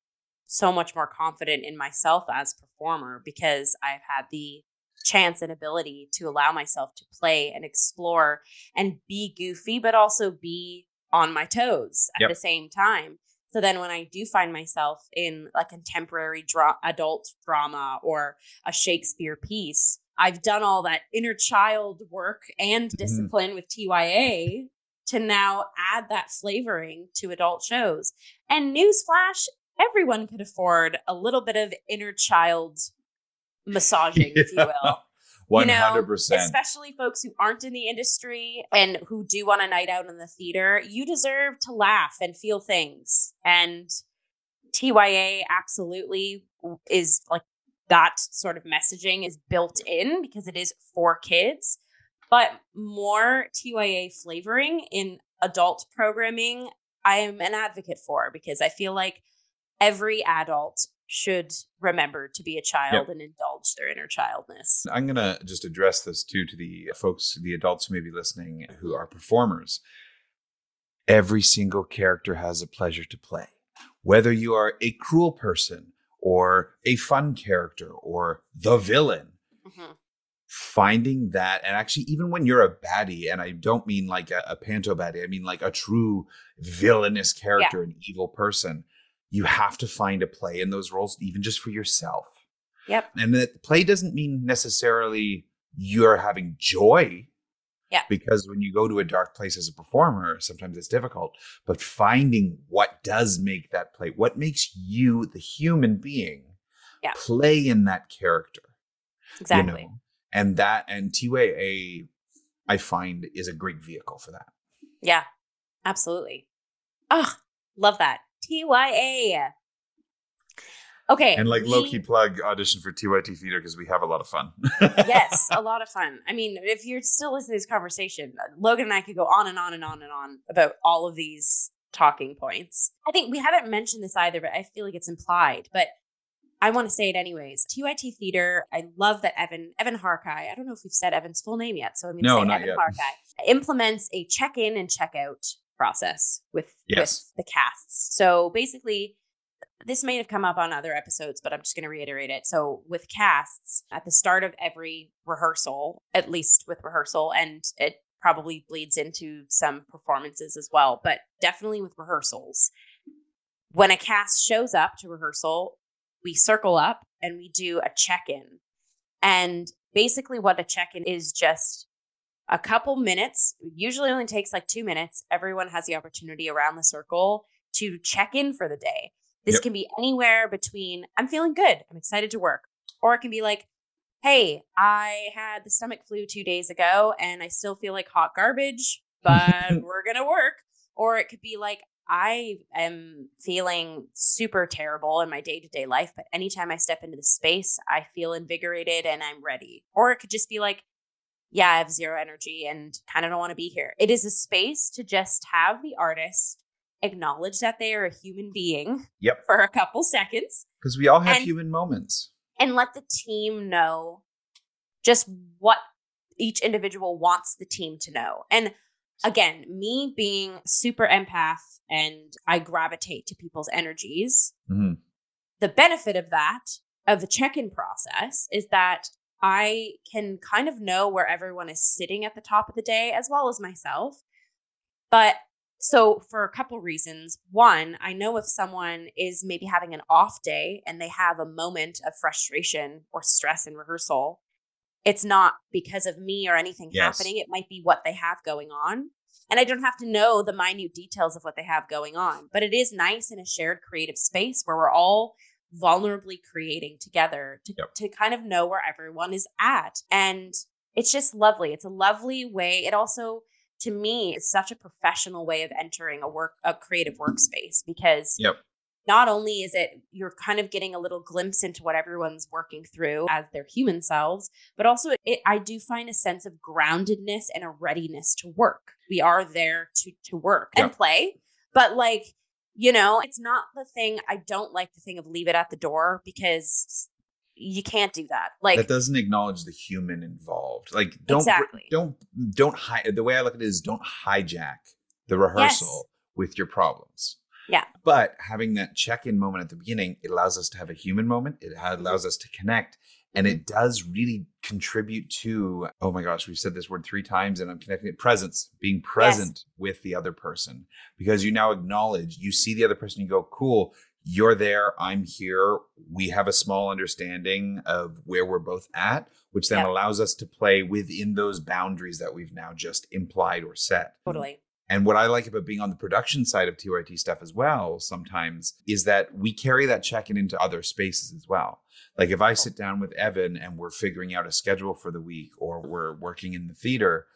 so much more confident in myself as a performer because I've had the chance and ability to allow myself to play and explore and be goofy, but also be on my toes at Yep. the same time. So then when I do find myself in like a contemporary dra- adult drama or a Shakespeare piece, I've done all that inner child work and mm-hmm. discipline with TYA to now add that flavoring to adult shows. And newsflash, everyone could afford a little bit of inner child (laughs) massaging, if you will. One hundred percent. especially folks who aren't in the industry and who do want a night out in the theater, you deserve to laugh and feel things. And TYA absolutely is like that sort of messaging is built in because it is for kids. But more TYA flavoring in adult programming, I am an advocate for because I feel like every adult should remember to be a child and indulge their inner childness. I'm going to just address this too to the folks, the adults who may be listening who are performers. Every single character has a pleasure to play. Whether you are a cruel person or a fun character or the villain, Mhm. finding that, and actually, even when you're a baddie, and I don't mean like a, a panto baddie, I mean like a true villainous character, an evil person, you have to find a play in those roles, even just for yourself. Yep. And that play doesn't mean necessarily you're having joy. Yeah. Because when you go to a dark place as a performer, sometimes it's difficult. But finding what does make that play, what makes you, the human being, Yeah. play in that character. Exactly. You know? And that and TYA, I find, is a great vehicle for that. Yeah, absolutely. Oh, love that. TYA. Okay. And like low key plug audition for TYT Theater because we have a lot of fun. (laughs) yes, a lot of fun. I mean, if you're still listening to this conversation, uh, Logan and I could go on and on and on and on about all of these talking points. I think we haven't mentioned this either, but I feel like it's implied. But I want to say it anyways. TYT Theater, I love that Evan, Evan Harkai, I don't know if we've said Evan's full name yet, so I'm going to No, say not Evan yet. Harkai, implements a check in and check out process with, Yes. with the casts. So basically, this may have come up on other episodes, but I'm just going to reiterate it. So, with casts, at the start of every rehearsal, at least with rehearsal, and it probably bleeds into some performances as well, but definitely with rehearsals, when a cast shows up to rehearsal, we circle up and we do a check in. And basically, what a check in is just a couple minutes, usually only takes like two minutes. Everyone has the opportunity around the circle to check in for the day. This Yep. can be anywhere between I'm feeling good, I'm excited to work, or it can be like, hey, I had the stomach flu two days ago and I still feel like hot garbage, (laughs) but we're going to work. Or it could be like, I am feeling super terrible in my day to day life, but anytime I step into the space, I feel invigorated and I'm ready. Or it could just be like, yeah, I have zero energy and kind of don't want to be here. It is a space to just have the artist acknowledge that they are a human being Yep. (laughs) for a couple seconds Because we all have And- human moments. and let the team know just what each individual wants the team to know. And again, me being super empath and I gravitate to people's energies, Mhm. the benefit of that, of the check in process, is that I can kind of know where everyone is sitting at the top of the day as well as myself. But so, for a couple reasons. One, I know if someone is maybe having an off day and they have a moment of frustration or stress in rehearsal, it's not because of me or anything Yes. happening. It might be what they have going on. And I don't have to know the minute details of what they have going on. But it is nice in a shared creative space where we're all vulnerably creating together to, Yep. to kind of know where everyone is at. And it's just lovely. It's a lovely way. It also, to me, is such a professional way of entering a work, a creative workspace because Yep. not only is it you're kind of getting a little glimpse into what everyone's working through as their human selves, but also it, I do find a sense of groundedness and a readiness to work. We are there to to work and play, but like you know, it's not the thing. I don't like the thing of leave it at the door because you can't do that. Like that doesn't acknowledge the human involved. Like don't Exactly. don't don't hi- the way I look at it is don't hijack the rehearsal with your problems. Yeah. But having that check-in moment at the beginning, it allows us to have a human moment. It allows us to connect. And mm-hmm. it does really contribute to, oh my gosh, we've said this word three times and I'm connecting it presence, being present with the other person because you now acknowledge, you see the other person, you go, cool, you're there, I'm here. We have a small understanding of where we're both at, which then Yeah. allows us to play within those boundaries that we've now just implied or set. totally. And what I like about being on the production side of TYT stuff as well sometimes is that we carry that check in into other spaces as well. Like if I sit down with Evan and we're figuring out a schedule for the week or we're working in the theater,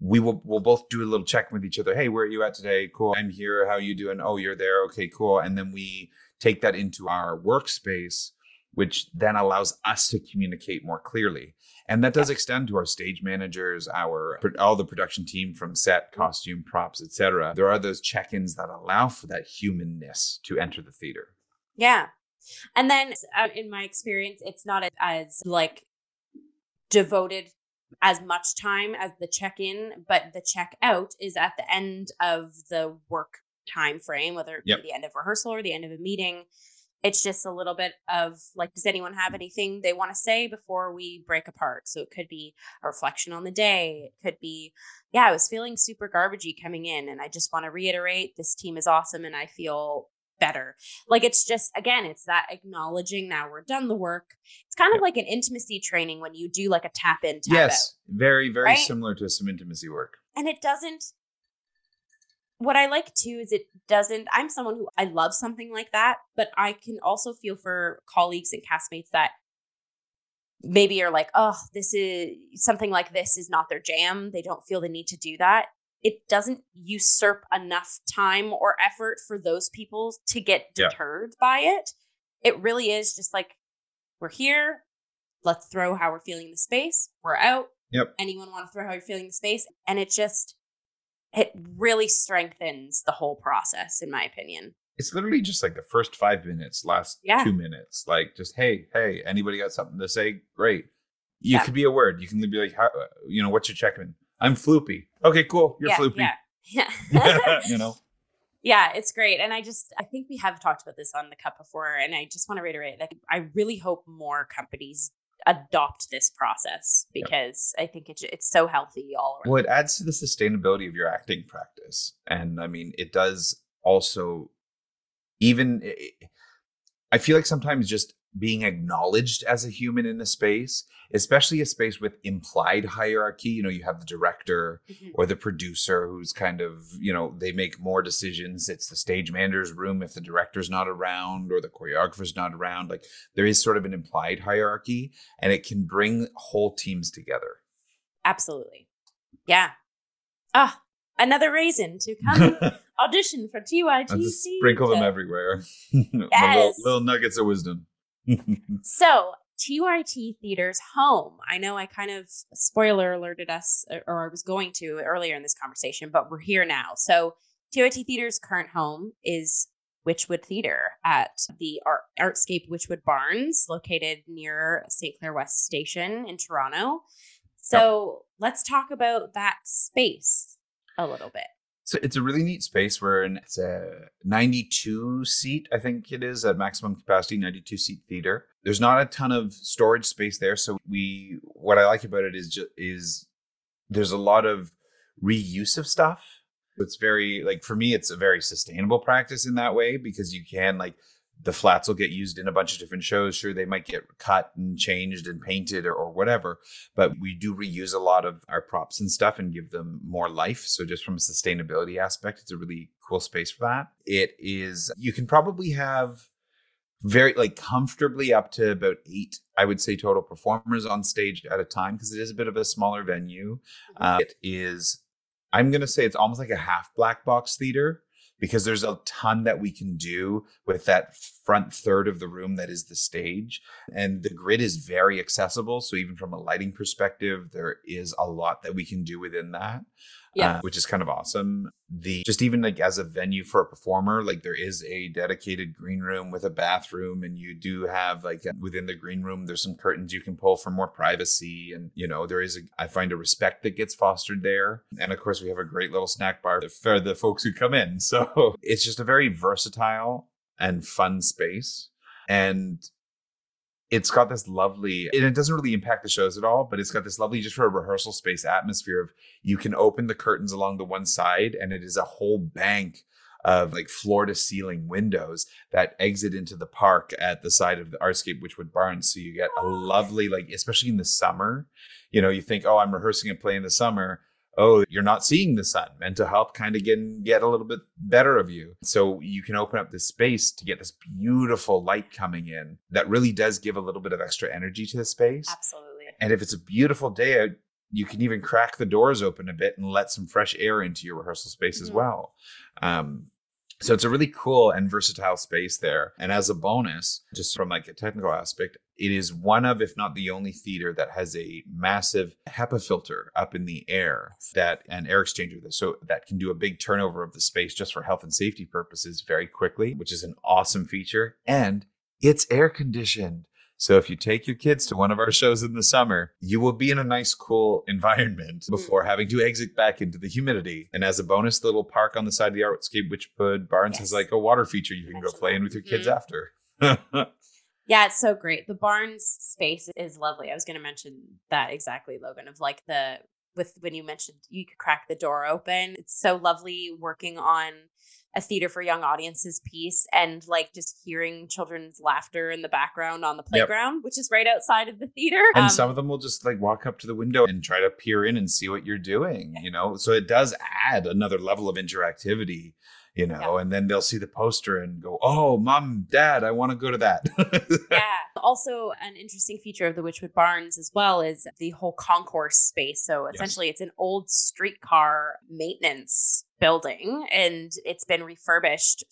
we will we'll both do a little check with each other. Hey, where are you at today? Cool. I'm here. How are you doing? Oh, you're there. Okay, cool. And then we take that into our workspace, which then allows us to communicate more clearly. And that does extend to our stage managers, our all the production team from set, mm-hmm. costume, props, etc. There are those check-ins that allow for that humanness to enter the theater. Yeah. And then uh, in my experience, it's not as like devoted as much time as the check-in, but the check-out is at the end of the work time frame, whether it yep. be the end of rehearsal or the end of a meeting. It's just a little bit of like, does anyone have anything they want to say before we break apart? So it could be a reflection on the day. It could be, yeah, I was feeling super garbagey coming in, and I just want to reiterate this team is awesome, and I feel better. Like it's just again, it's that acknowledging now we're done the work. It's kind of like an intimacy training when you do like a tap in, tap yes, out, very, very right? similar to some intimacy work. And it doesn't. What I like too is it doesn't. I'm someone who I love something like that, but I can also feel for colleagues and castmates that maybe are like, oh, this is something like this is not their jam. They don't feel the need to do that it doesn't usurp enough time or effort for those people to get deterred yeah. by it. It really is just like, we're here. Let's throw how we're feeling in the space. We're out. Yep. Anyone want to throw how you're feeling in the space? And it just, it really strengthens the whole process, in my opinion. It's literally just like the first five minutes, last yeah. two minutes. Like, just, hey, hey, anybody got something to say? Great. You yeah. could be a word. You can be like, how, you know, what's your check in? I'm floopy. Okay, cool. You're yeah, floopy. Yeah. Yeah. (laughs) you know? (laughs) Yeah, it's great. And I just, I think we have talked about this on the cup before. And I just want to reiterate that I really hope more companies adopt this process because I think it's it's so healthy all around. Well, it adds to the sustainability of your acting practice. And I mean, it does also, even, I feel like sometimes just being acknowledged as a human in a space, especially a space with implied hierarchy. You know, you have the director mm-hmm. or the producer who's kind of, you know, they make more decisions. It's the stage manager's room if the director's not around or the choreographer's not around. Like there is sort of an implied hierarchy and it can bring whole teams together. Absolutely. Yeah. Ah, another reason to come (laughs) audition for TYT. Sprinkle them everywhere. (laughs) Yes. little, little nuggets of wisdom (laughs) so TYT Theater's home. I know I kind of spoiler alerted us, uh, or I was going to earlier in this conversation, but we're here now. So TYT Theater's current home is Wychwood Theater at the Art- Artscape Wychwood Barns, located near St. Clair West Station in Toronto. So yep. let's talk about that space a little bit. So it's a really neat space where it's a 92 seat, I think it is at maximum capacity, 92 seat theater. There's not a ton of storage space there, so we what I like about it is just is there's a lot of reuse of stuff. It's very like for me, it's a very sustainable practice in that way because you can like the flats will get used in a bunch of different shows. Sure, they might get cut and changed and painted or, or, whatever, but we do reuse a lot of our props and stuff and give them more life. So, just from a sustainability aspect, it's a really cool space for that. It is, you can probably have very like comfortably up to about eight, I would say, total performers on stage at a time because it is a bit of a smaller venue. Mm-hmm. Uh, it is, I'm going to say it's almost like a half black box theater because there's a ton that we can do with that front third of the room that is the stage. And the grid is very accessible. So, even from a lighting perspective, there is a lot that we can do within that yeah. Uh, which is kind of awesome. The just even like as a venue for a performer, like there is a dedicated green room with a bathroom, and you do have like within the green room, there's some curtains you can pull for more privacy, and you know there is a I find a respect that gets fostered there, and of course we have a great little snack bar for the folks who come in. (laughs) So it's just a very versatile and fun space, and it's got this lovely and it doesn't really impact the shows at all but it's got this lovely just for a rehearsal space atmosphere of you can open the curtains along the one side and it is a whole bank of like floor to ceiling windows that exit into the park at the side of the artscape wychwood barns so you get a oh, lovely like especially in the summer you know you think oh i'm rehearsing a play in the summer oh, you're not seeing the sun. Mental health kind of can get a little bit better of you. So you can open up this space to get this beautiful light coming in that really does give a little bit of extra energy to the space. Absolutely. And if it's a beautiful day out, you can even crack the doors open a bit and let some fresh air into your rehearsal space as Mhm. well. Um, so it's a really cool and versatile space there. And as a bonus, just from like a technical aspect, it is one of, if not the only theater that has a massive HEPA filter up in the air that an air exchanger that so that can do a big turnover of the space just for health and safety purposes very quickly, which is an awesome feature. And it's air conditioned. So if you take your kids to one of our shows in the summer, you will be in a nice, cool environment before having to exit back into the humidity. And as a bonus, the little park on the side of the Artscape Wychwood Barns has Yes. like a water feature you can go play in with your kids Mhm. after. (laughs) Yeah, it's so great. The Barns space is lovely. I was going to mention that exactly, Logan, of like the with when you mentioned you could crack the door open. It's so lovely working on a theater for young audiences piece and like just hearing children's laughter in the background on the Yep. playground, which is right outside of the theater. and Um, some of them will just like walk up to the window and try to peer in and see what you're doing, you know? So it does add another level of interactivity, you know? And then they'll see the poster and go, oh, mom, dad, I want to go to that. (laughs) yeah. Also, an interesting feature of the Wychwood Barns as well is the whole concourse space. So essentially, it's an old streetcar maintenance building, and it's been refurbished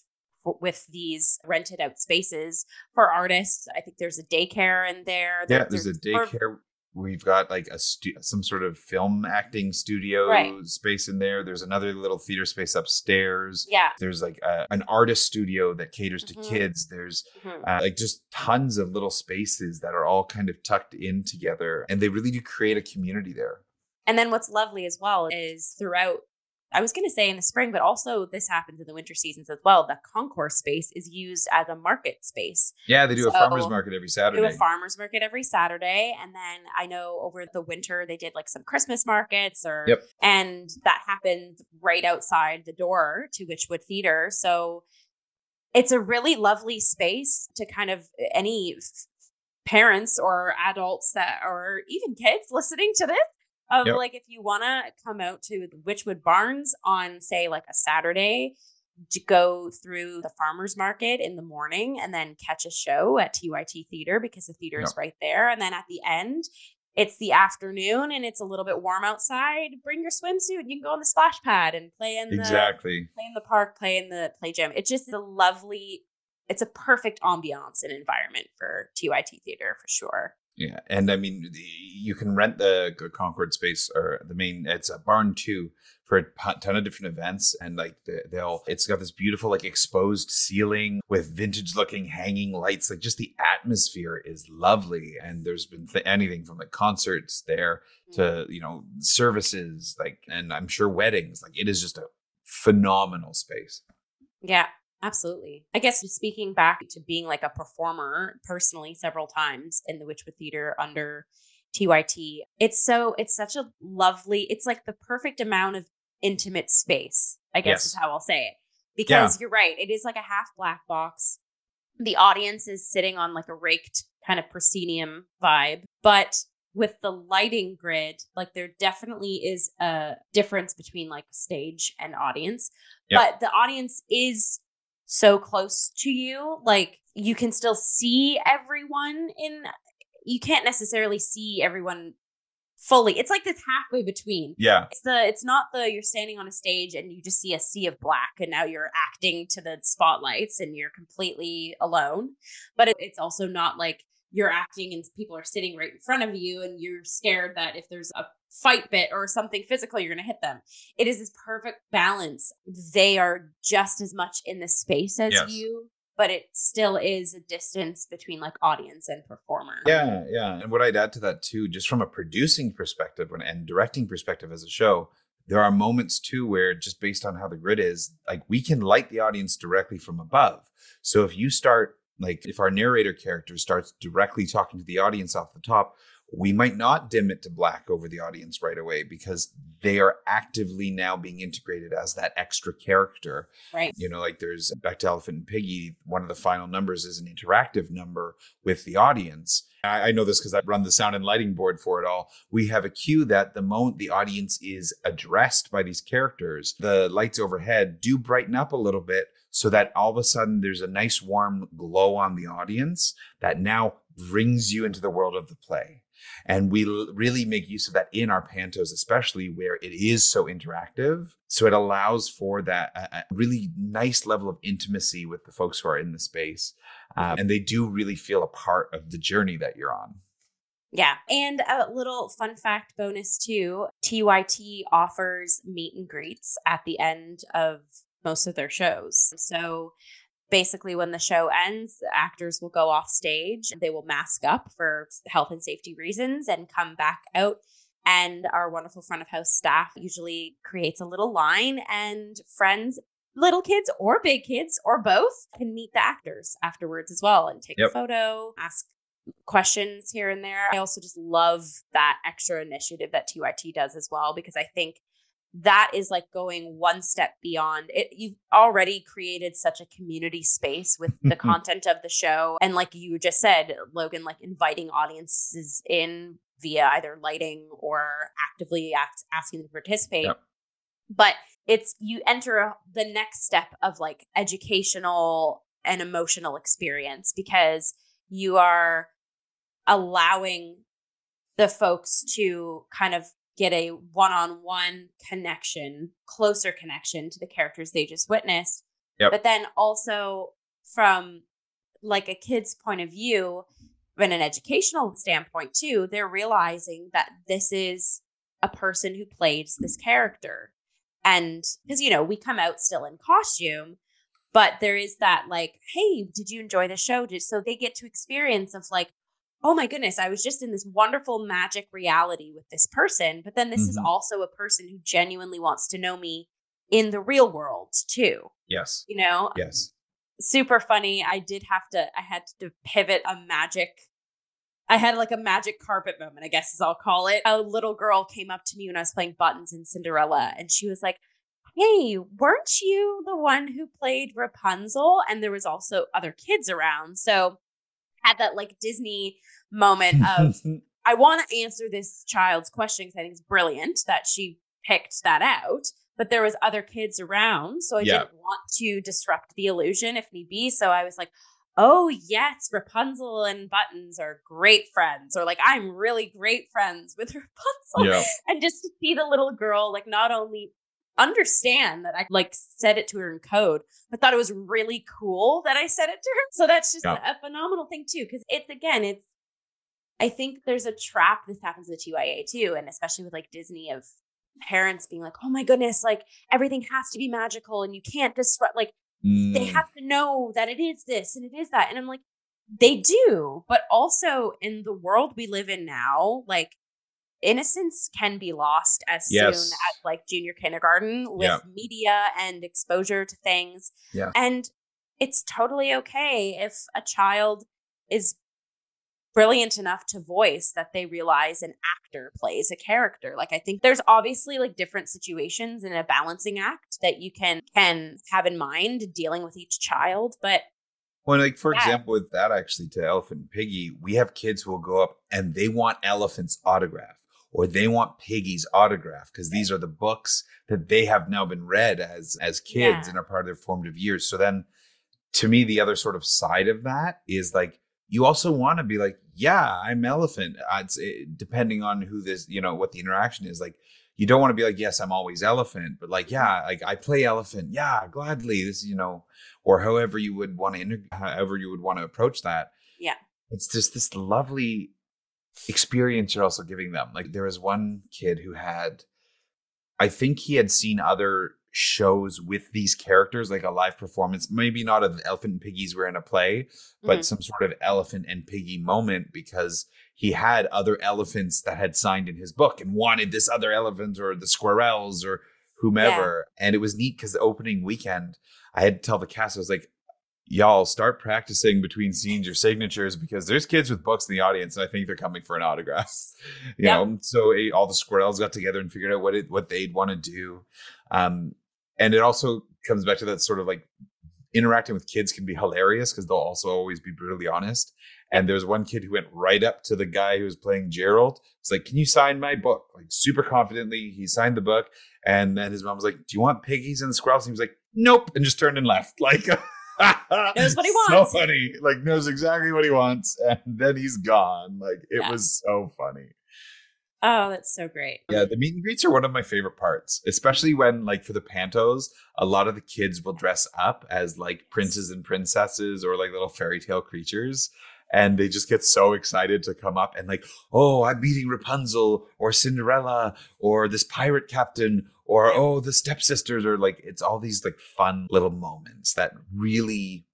with these rented out spaces for artists. I think there's a daycare in there. Yeah, There- there's a daycare. We've got like a stu- some sort of film acting studio Right. space in there. There's another little theater space upstairs. Yeah. There's like a, an artist studio that caters to Mhm. kids. There's Mhm. uh, like just tons of little spaces that are all kind of tucked in together, and they really do create a community there. And then what's lovely as well is throughout, I was going to say in the spring, but also this happens in the winter seasons as well. The concourse space is used as a market space. Yeah, they do a farmers market every Saturday. do a farmers market every Saturday, and then I know over the winter they did like some Christmas markets, or Yep. and that happened right outside the door to Wychwood Theater. So it's a really lovely space to kind of eh, any f- parents or adults that or even kids listening to this of Yep. like if you want to come out to the Wychwood Barns on say like a Saturday to go through the farmers market in the morning and then catch a show at TYT Theater because the theater is right there. And then at the end, it's the afternoon and it's a little bit warm outside. Bring your swimsuit and you can go on the splash pad and play in the exactly. play in the park, play in the play gym. It's just a lovely, it's a perfect ambiance and environment for TYT Theater for sure. Yeah, and I mean, you can rent the Concord space or the main. It's a barn too for a ton of different events, and like the, they'll. It's got this beautiful like exposed ceiling with vintage looking hanging lights. Like just the atmosphere is lovely, and there's been th- anything from like concerts there to mm. you know services like, and I'm sure weddings. Like it is just a phenomenal space. Yeah, absolutely. I guess speaking back to being like a performer personally several times in the Wychwood Theater under TYT, it's so it's such a lovely, it's like the perfect amount of intimate space, I guess Yes. is how I'll say it. Because you're right, it is like a half black box. The audience is sitting on like a raked kind of proscenium vibe, but with the lighting grid, like there definitely is a difference between like stage and audience. Yep. But the audience is so close to you. Like you can still see everyone in you can't necessarily see everyone fully. It's like this halfway between. Yeah, It's the it's not the you're standing on a stage and you just see a sea of black and now you're acting to the spotlights and you're completely alone. But it, it's also not like you're acting and people are sitting right in front of you and you're scared that if there's a fight bit or something physical you're going to hit them. It is this perfect balance. They are just as much in the space as Yes. you, but it still is a distance between like audience and performer. Yeah, yeah. And what I'd add to that too, just from a producing perspective and- and directing perspective as a show, there are moments too where just based on how the grid is, like we can light the audience directly from above. So if you start like if our narrator character starts directly talking to the audience off the top, we might not dim it to black over the audience right away because they are actively now being integrated as that extra character Right. you know like there's back to elephant and piggie one of the final numbers is an interactive number with the audience I, know this because I run the sound and lighting board for it all. We have a cue that the moment the audience is addressed by these characters, the lights overhead do brighten up a little bit so that all of a sudden there's a nice warm glow on the audience that now brings you into the world of the play. And we l- really make use of that in our pantos, especially where it is so interactive. So it allows for that really nice level of intimacy with the folks who are in the space. Um, and they do really feel a part of the journey that you're on. Yeah. And a little fun fact bonus too TYT offers meet and greets at the end of most of their shows. So basically when the show ends the actors will go off stage they will mask up for health and safety reasons and come back out and our wonderful front of house staff usually creates a little line and friends little kids or big kids or both can meet the actors afterwards as well and take yep. a photo ask questions here and there i also just love that extra initiative that tyt does as well because i think that is like going one step beyond it you've already created such a community space with the mm-hmm. content of the show and like you just said logan like inviting audiences in via either lighting or actively ask, asking them to participate yep. but it's you enter the next step of like educational and emotional experience because you are allowing the folks to kind of get a one-on-one connection, closer connection to the characters they just witnessed. Yep. But then also from like a kid's point of view, from an educational standpoint too, they're realizing that this is a person who plays this character. And because you know, we come out still in costume, but there is that like, hey, did you enjoy the show? Did so they get to experience of like, oh my goodness, I was just in this wonderful magic reality with this person. But then this mm-hmm. is also a person who genuinely wants to know me in the real world too. Yes. You know? Yes. Super funny. I did have to, I had to pivot a magic. I had like a magic carpet moment, I guess as I'll call it. A little girl came up to me when I was playing buttons in Cinderella and she was like, Hey, weren't you the one who played Rapunzel? And there was also other kids around. So had that like Disney moment of (laughs) I want to answer this child's question because I think it's brilliant that she picked that out. But there was other kids around, so I yeah. didn't want to disrupt the illusion if need be. So I was like, "Oh yes, Rapunzel and Buttons are great friends," or like, "I'm really great friends with (laughs) Rapunzel," yeah. and just to see the little girl like not only understand that I like said it to her in code, but thought it was really cool that I said it to her. So that's just yeah. a, a phenomenal thing too, because it's again, it's I think there's a trap this happens with TYA too, and especially with like Disney of parents being like, oh my goodness, like everything has to be magical and you can't disrupt like mm. they have to know that it is this and it is that. And I'm like, they do, but also in the world we live in now, like innocence can be lost as yes. soon as like junior kindergarten with yeah. media and exposure to things. Yeah. And it's totally okay if a child is brilliant enough to voice that they realize an actor plays a character like i think there's obviously like different situations in a balancing act that you can can have in mind dealing with each child but well like for yeah. example with that actually to elephant and piggie we have kids who will go up and they want elephant's autograph or they want piggie's autograph because these are the books that they have now been read as as kids yeah. and are part of their formative years so then to me the other sort of side of that is like you also want to be like, yeah, I'm elephant. It, depending on who this, you know, what the interaction is. Like, you don't want to be like, yes, I'm always elephant, but like, yeah, like I play elephant. Yeah, gladly. This, you know, or however you would want to, inter- however you would want to approach that. Yeah. It's just this lovely experience you're also giving them. Like, there was one kid who had, I think he had seen other shows with these characters, like a live performance, maybe not of Elephant and Piggie's were in a play, but mm-hmm. some sort of Elephant and Piggie moment because he had other elephants that had signed in his book and wanted this other elephant or the squirrels or whomever. Yeah. And it was neat because the opening weekend, I had to tell the cast, I was like, y'all start practicing between scenes your signatures because there's kids with books in the audience and I think they're coming for an autograph. (laughs) you know, so all the squirrels got together and figured out what it what they'd want to do. Um, and it also comes back to that sort of like interacting with kids can be hilarious because they'll also always be brutally honest. And there's one kid who went right up to the guy who was playing Gerald. It's like, "Can you sign my book?" Like super confidently, he signed the book, and then his mom was like, "Do you want piggies and squirrels?" And he was like, "Nope," and just turned and left. Like (laughs) knows what he wants. So funny. Like knows exactly what he wants, and then he's gone. Like it Yeah. was so funny. Oh, that's so great. Yeah, the meet and greets are one of my favorite parts, especially when, like, for the pantos, a lot of the kids will dress up as like princes and princesses or like little fairy tale creatures. And they just get so excited to come up and, like, oh, I'm meeting Rapunzel or Cinderella or this pirate captain or, oh, the stepsisters or like, it's all these like fun little moments that really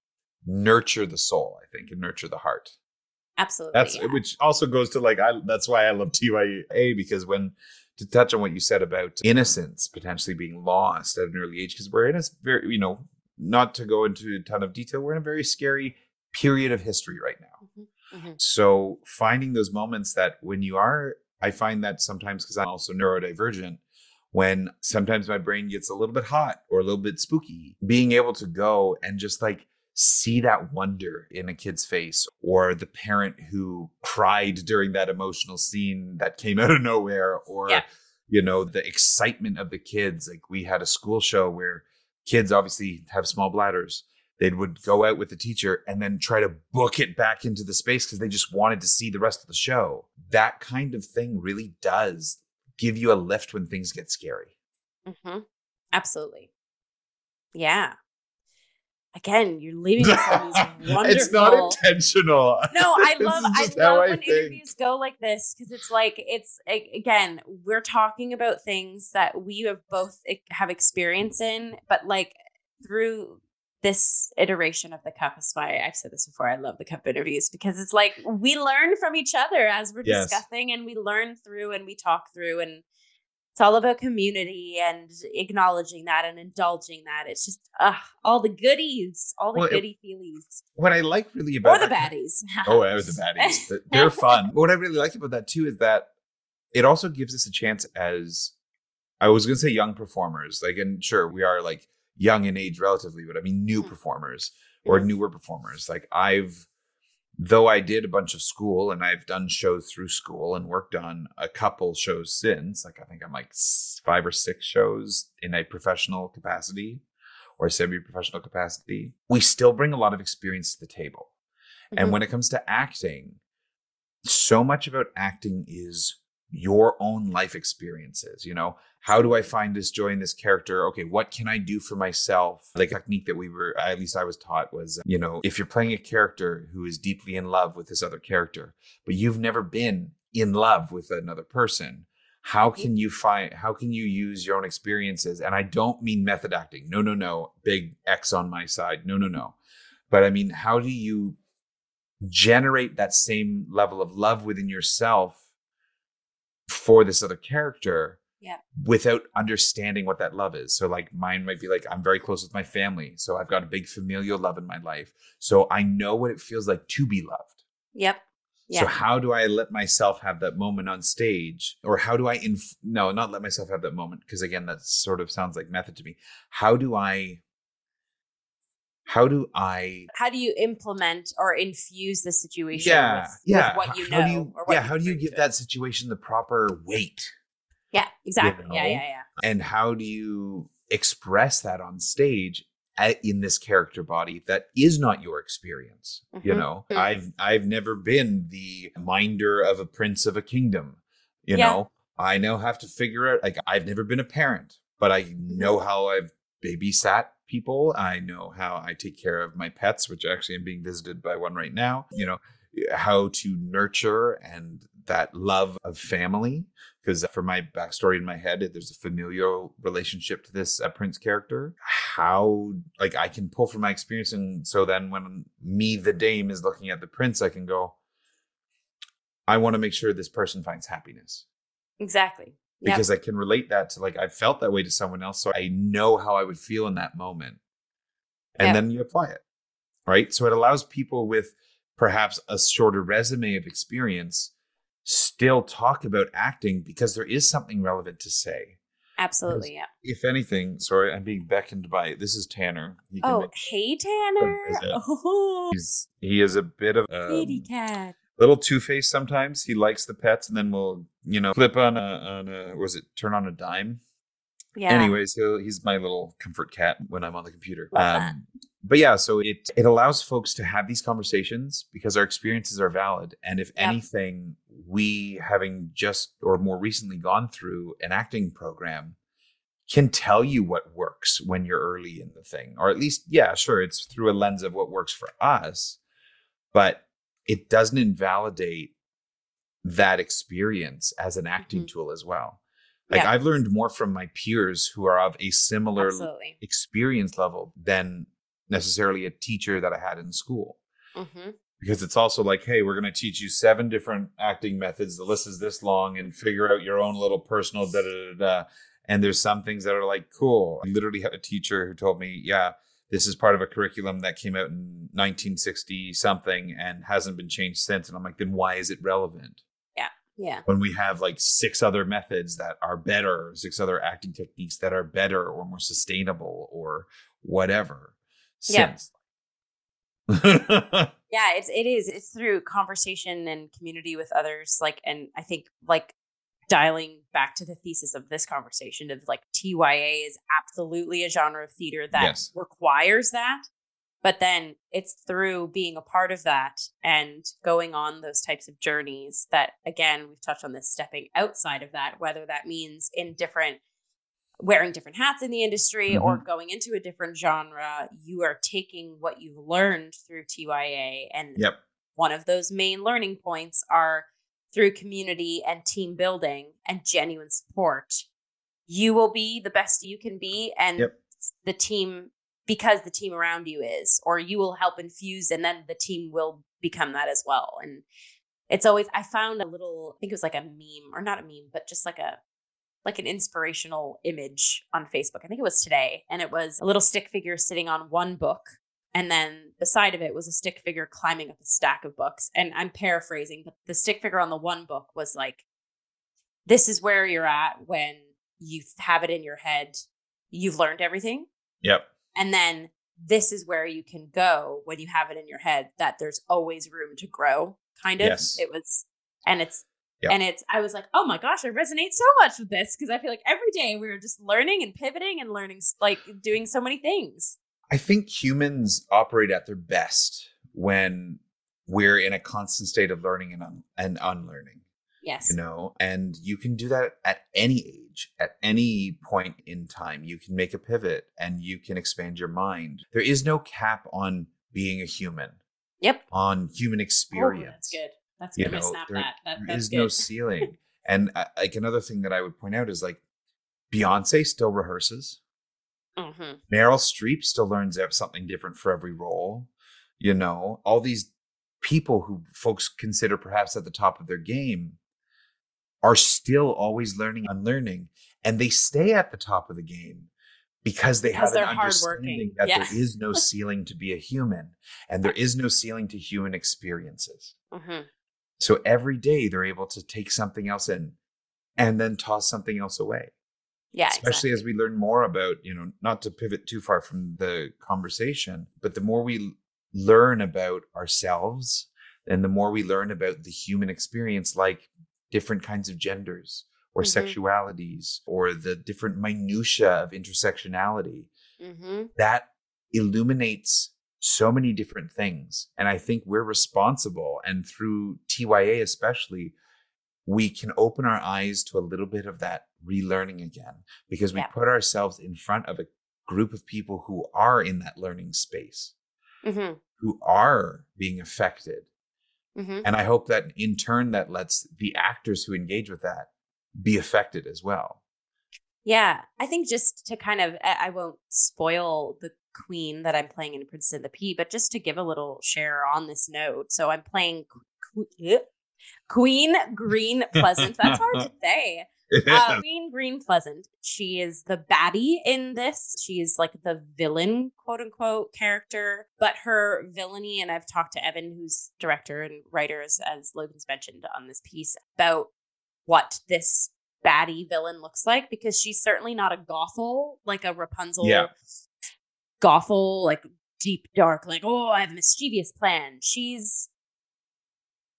nurture the soul, I think, and nurture the heart. Absolutely. That's yeah. which also goes to like I that's why I love TYA because when to touch on what you said about innocence potentially being lost at an early age because we're in a very you know not to go into a ton of detail we're in a very scary period of history right now. Mhm. So finding those moments that when you are I find that sometimes because I'm also neurodivergent when sometimes my brain gets a little bit hot or a little bit spooky being able to go and just like see that wonder in a kid's face or the parent who cried during that emotional scene that came out of nowhere or Yeah. you know the excitement of the kids like we had a school show where kids obviously have small bladders they would go out with the teacher and then try to book it back into the space because they just wanted to see the rest of the show that kind of thing really does give you a lift when things get scary Mhm. Absolutely. Yeah. Again, you're leaving us on these wonderful. (laughs) it's not intentional no, I (laughs) love I love I when think. interviews go like this because it's like it's again we're talking about things that we have both have experience in, but like through this iteration of the cup is why I've said this before. I love the cup interviews because it's like we learn from each other as we're Yes. discussing and we learn through and we talk through and it's all about community and acknowledging that and indulging that. It's just uh, all the goodies, all the Well, goody feelies, what i like really about or the that- baddies. (laughs) Oh, was the baddies. They're fun. What I really like about that too is that it also gives us a chance as I was gonna say young performers. Like, and sure, we are like young in age relatively, but I mean new Mhm. performers or Mhm. newer performers. Like I've though I did a bunch of school and I've done shows through school and worked on a couple shows since, like I think I'm like five or six shows in a professional capacity or semi-professional capacity. We still bring a lot of experience to the table. And Mhm. when it comes to acting, so much about acting is your own life experiences. You know, how do I find this joy in this character? Okay, what can I do for myself? Like, technique that we were, at least I was taught was, you know, if you're playing a character who is deeply in love with this other character, but you've never been in love with another person, how mm-hmm. can you find, how can you use your own experiences? And I don't mean method acting. No, no, no. Big X on my side. No, no, no. But I mean, how do you generate that same level of love within yourself for this other character Yeah. without understanding what that love is so like mine might be like i'm very close with my family so i've got a big familial love in my life so i know what it feels like to be loved Yep. Yeah. So how do i let myself have that moment on stage or how do i inf- no not let myself have that moment because again that sort of sounds like method to me how do i how do i How do you implement or infuse the situation yeah with, yeah with what you H- know? how do you yeah how do you give to that situation the proper weight Yeah, exactly. Yeah, know? yeah, yeah. and how do you express that on stage a- in this character body that is not your experience you Mhm. know Mhm. i've i've never been the minder of a prince of a kingdom you Yeah. know i now have to figure out like i've never been a parent but i know Mm-hmm. how i've babysat people. I know how i take care of my pets which actually i'm being visited by one right now you know how to nurture and that love of family. Because for my backstory in my head there's a familial relationship to this uh, prince character. How like i can pull from my experience and so then when me the dame is looking at the prince i can go i want to make sure this person finds happiness. Exactly. Yep. because i can relate that to like i felt that way to someone else so i know how i would feel in that moment and Yeah. then you apply it right so it allows people with perhaps a shorter resume of experience still talk about acting because there is something relevant to say Absolutely, yeah. If anything, sorry, I'm being beckoned by this is Tanner. He oh, hey Tanner. Oh. (laughs) He's he is a bit of a um, cat. Little two faced sometimes. He likes the pets, and then we'll you know flip on a on a was it turn on a dime. Yeah. Anyways, he'll, he's my little comfort cat when I'm on the computer. Um, but yeah, so it it allows folks to have these conversations because our experiences are valid, and if yep. anything, we having just or more recently gone through an acting program can tell you what works when you're early in the thing, or at least, yeah, sure, it's through a lens of what works for us, but it doesn't invalidate that experience as an acting mm-hmm. tool as well. Like yeah. I've learned more from my peers who are of a similar Absolutely. experience level than necessarily a teacher that I had in school. Mm-hmm. Because it's also like, hey, we're going to teach you seven different acting methods. The list is this long, and figure out your own little personal da da da da. And there's some things that are like, cool. I literally had a teacher who told me, yeah, this is part of a curriculum that came out in 1960 something and hasn't been changed since. And I'm like, then why is it relevant? Yeah. Yeah. When we have like six other methods that are better, six other acting techniques that are better or more sustainable or whatever. Yeah. (laughs) yeah, it's it is. It's through conversation and community with others. Like, and I think like dialing back to the thesis of this conversation of like TYA is absolutely a genre of theater that yes. requires that. But then it's through being a part of that and going on those types of journeys that, again, we've touched on this stepping outside of that, whether that means in different, wearing different hats in the industry mm-hmm. or going into a different genre, you are taking what you've learned through TYA. And yep. one of those main learning points are through community and team building and genuine support. You will be the best you can be, and yep. the team because the team around you is, or you will help infuse and then the team will become that as well. And it's always, I found a little, I think it was like a meme or not a meme, but just like a, like an inspirational image on Facebook. I think it was today. And it was a little stick figure sitting on one book. And then the side of it was a stick figure climbing up a stack of books. And I'm paraphrasing, but the stick figure on the one book was like, this is where you're at when you have it in your head. You've learned everything. Yep. And then this is where you can go when you have it in your head that there's always room to grow, kind of. Yes. It was, and it's, yep. and it's, I was like, oh my gosh, I resonate so much with this because I feel like every day we were just learning and pivoting and learning, like doing so many things. I think humans operate at their best when we're in a constant state of learning and, un- and unlearning. Yes. You know, and you can do that at any age, at any point in time. You can make a pivot and you can expand your mind. There is no cap on being a human. Yep. On human experience. Oh, that's good. That's good. You know, snap there, that. that there is no ceiling. and uh, like another thing that I would point out is like Beyonce still rehearses. Mm-hmm. Meryl Streep still learns something different for every role. You know, all these people who folks consider perhaps at the top of their game are still always learning and learning, and they stay at the top of the game because they because have an understanding that there is no (laughs) ceiling to be a human and there is no ceiling to human experiences. Mm-hmm. So every day they're able to take something else in and then toss something else away. Yeah. Especially exactly. as we learn more about, you know, not to pivot too far from the conversation, but the more we learn about ourselves and the more we learn about the human experience, like different kinds of genders or mm-hmm. sexualities or the different minutia of intersectionality mm-hmm. that illuminates so many different things and i think we're responsible and through tya especially we can open our eyes to a little bit of that relearning again because we yeah. put ourselves in front of a group of people who are in that learning space mm-hmm. who are being affected Mm-hmm. And I hope that in turn that lets the actors who engage with that be affected as well. Yeah, I think just to kind of, I won't spoil the queen that I'm playing in Princess and the Pea, but just to give a little share on this note. So I'm playing Queen Green Pleasant. That's hard to (laughs) say. Uh, Queen Green Pleasant. She is the baddie in this. She is like the villain, quote unquote, character. But her villainy, and I've talked to Evan, who's director and writer, as, as Logan's mentioned on this piece, about what this baddie villain looks like because she's certainly not a gothel like a Rapunzel. Yeah. Gothel, like deep dark, like oh, I have a mischievous plan. She's.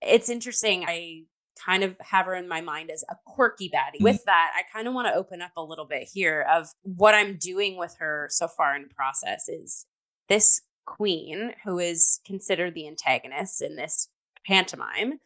It's interesting. I kind of have her in my mind as a quirky baddie. Mhm. With that, I kind of want to open up a little bit here of what I'm doing with her so far in the process is this queen who is considered the antagonist in this pantomime.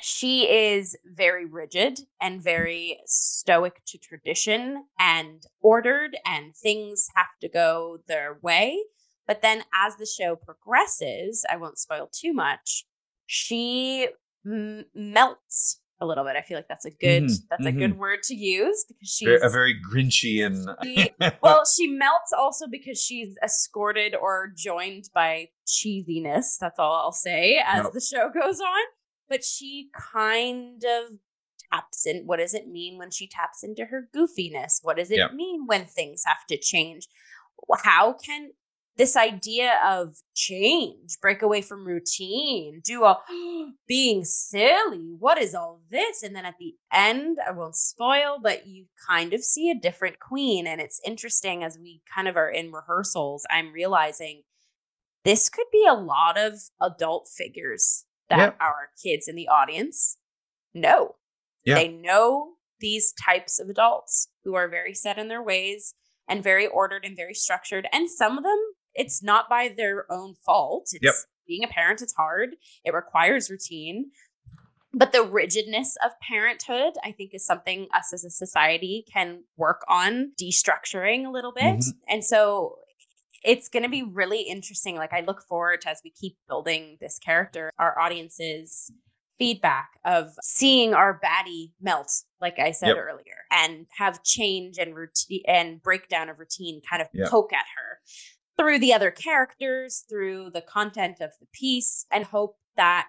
She is very rigid and very stoic to tradition and ordered, and things have to go their way. But then as the show progresses, I won't spoil too much, she m- melts a little bit. I feel like that's a good Mhm, that's a good word to use because she's Very- a very Grinchian. she- (laughs) well, she melts also because she's escorted or joined by cheesiness. That's all I'll say as Yep. the show (laughs) goes on. But she kind of taps in. What does it mean when she taps into her goofiness? What does it Yep. mean when things have to change? How can this idea of change, break away from routine, do a (gasps) being silly. What is all this? And then at the end, I won't spoil, but you kind of see a different queen. And it's interesting as we kind of are in rehearsals, I'm realizing this could be a lot of adult figures that Yep. our kids in the audience know. Yeah. They know these types of adults who are very set in their ways and very ordered and very structured. And some of them, it's not by their own fault. It's Yep. being a parent it's hard. It requires routine. But the rigidness of parenthood, I think, is something us as a society can work on destructuring a little bit. Mhm. And so it's going to be really interesting. Like, I look forward to as we keep building this character, our audience's feedback of seeing our baddie melt, like I said Yep. earlier, and have change and routine and breakdown of routine kind of Yep. poke at her through the other characters, through the content of the piece, and hope that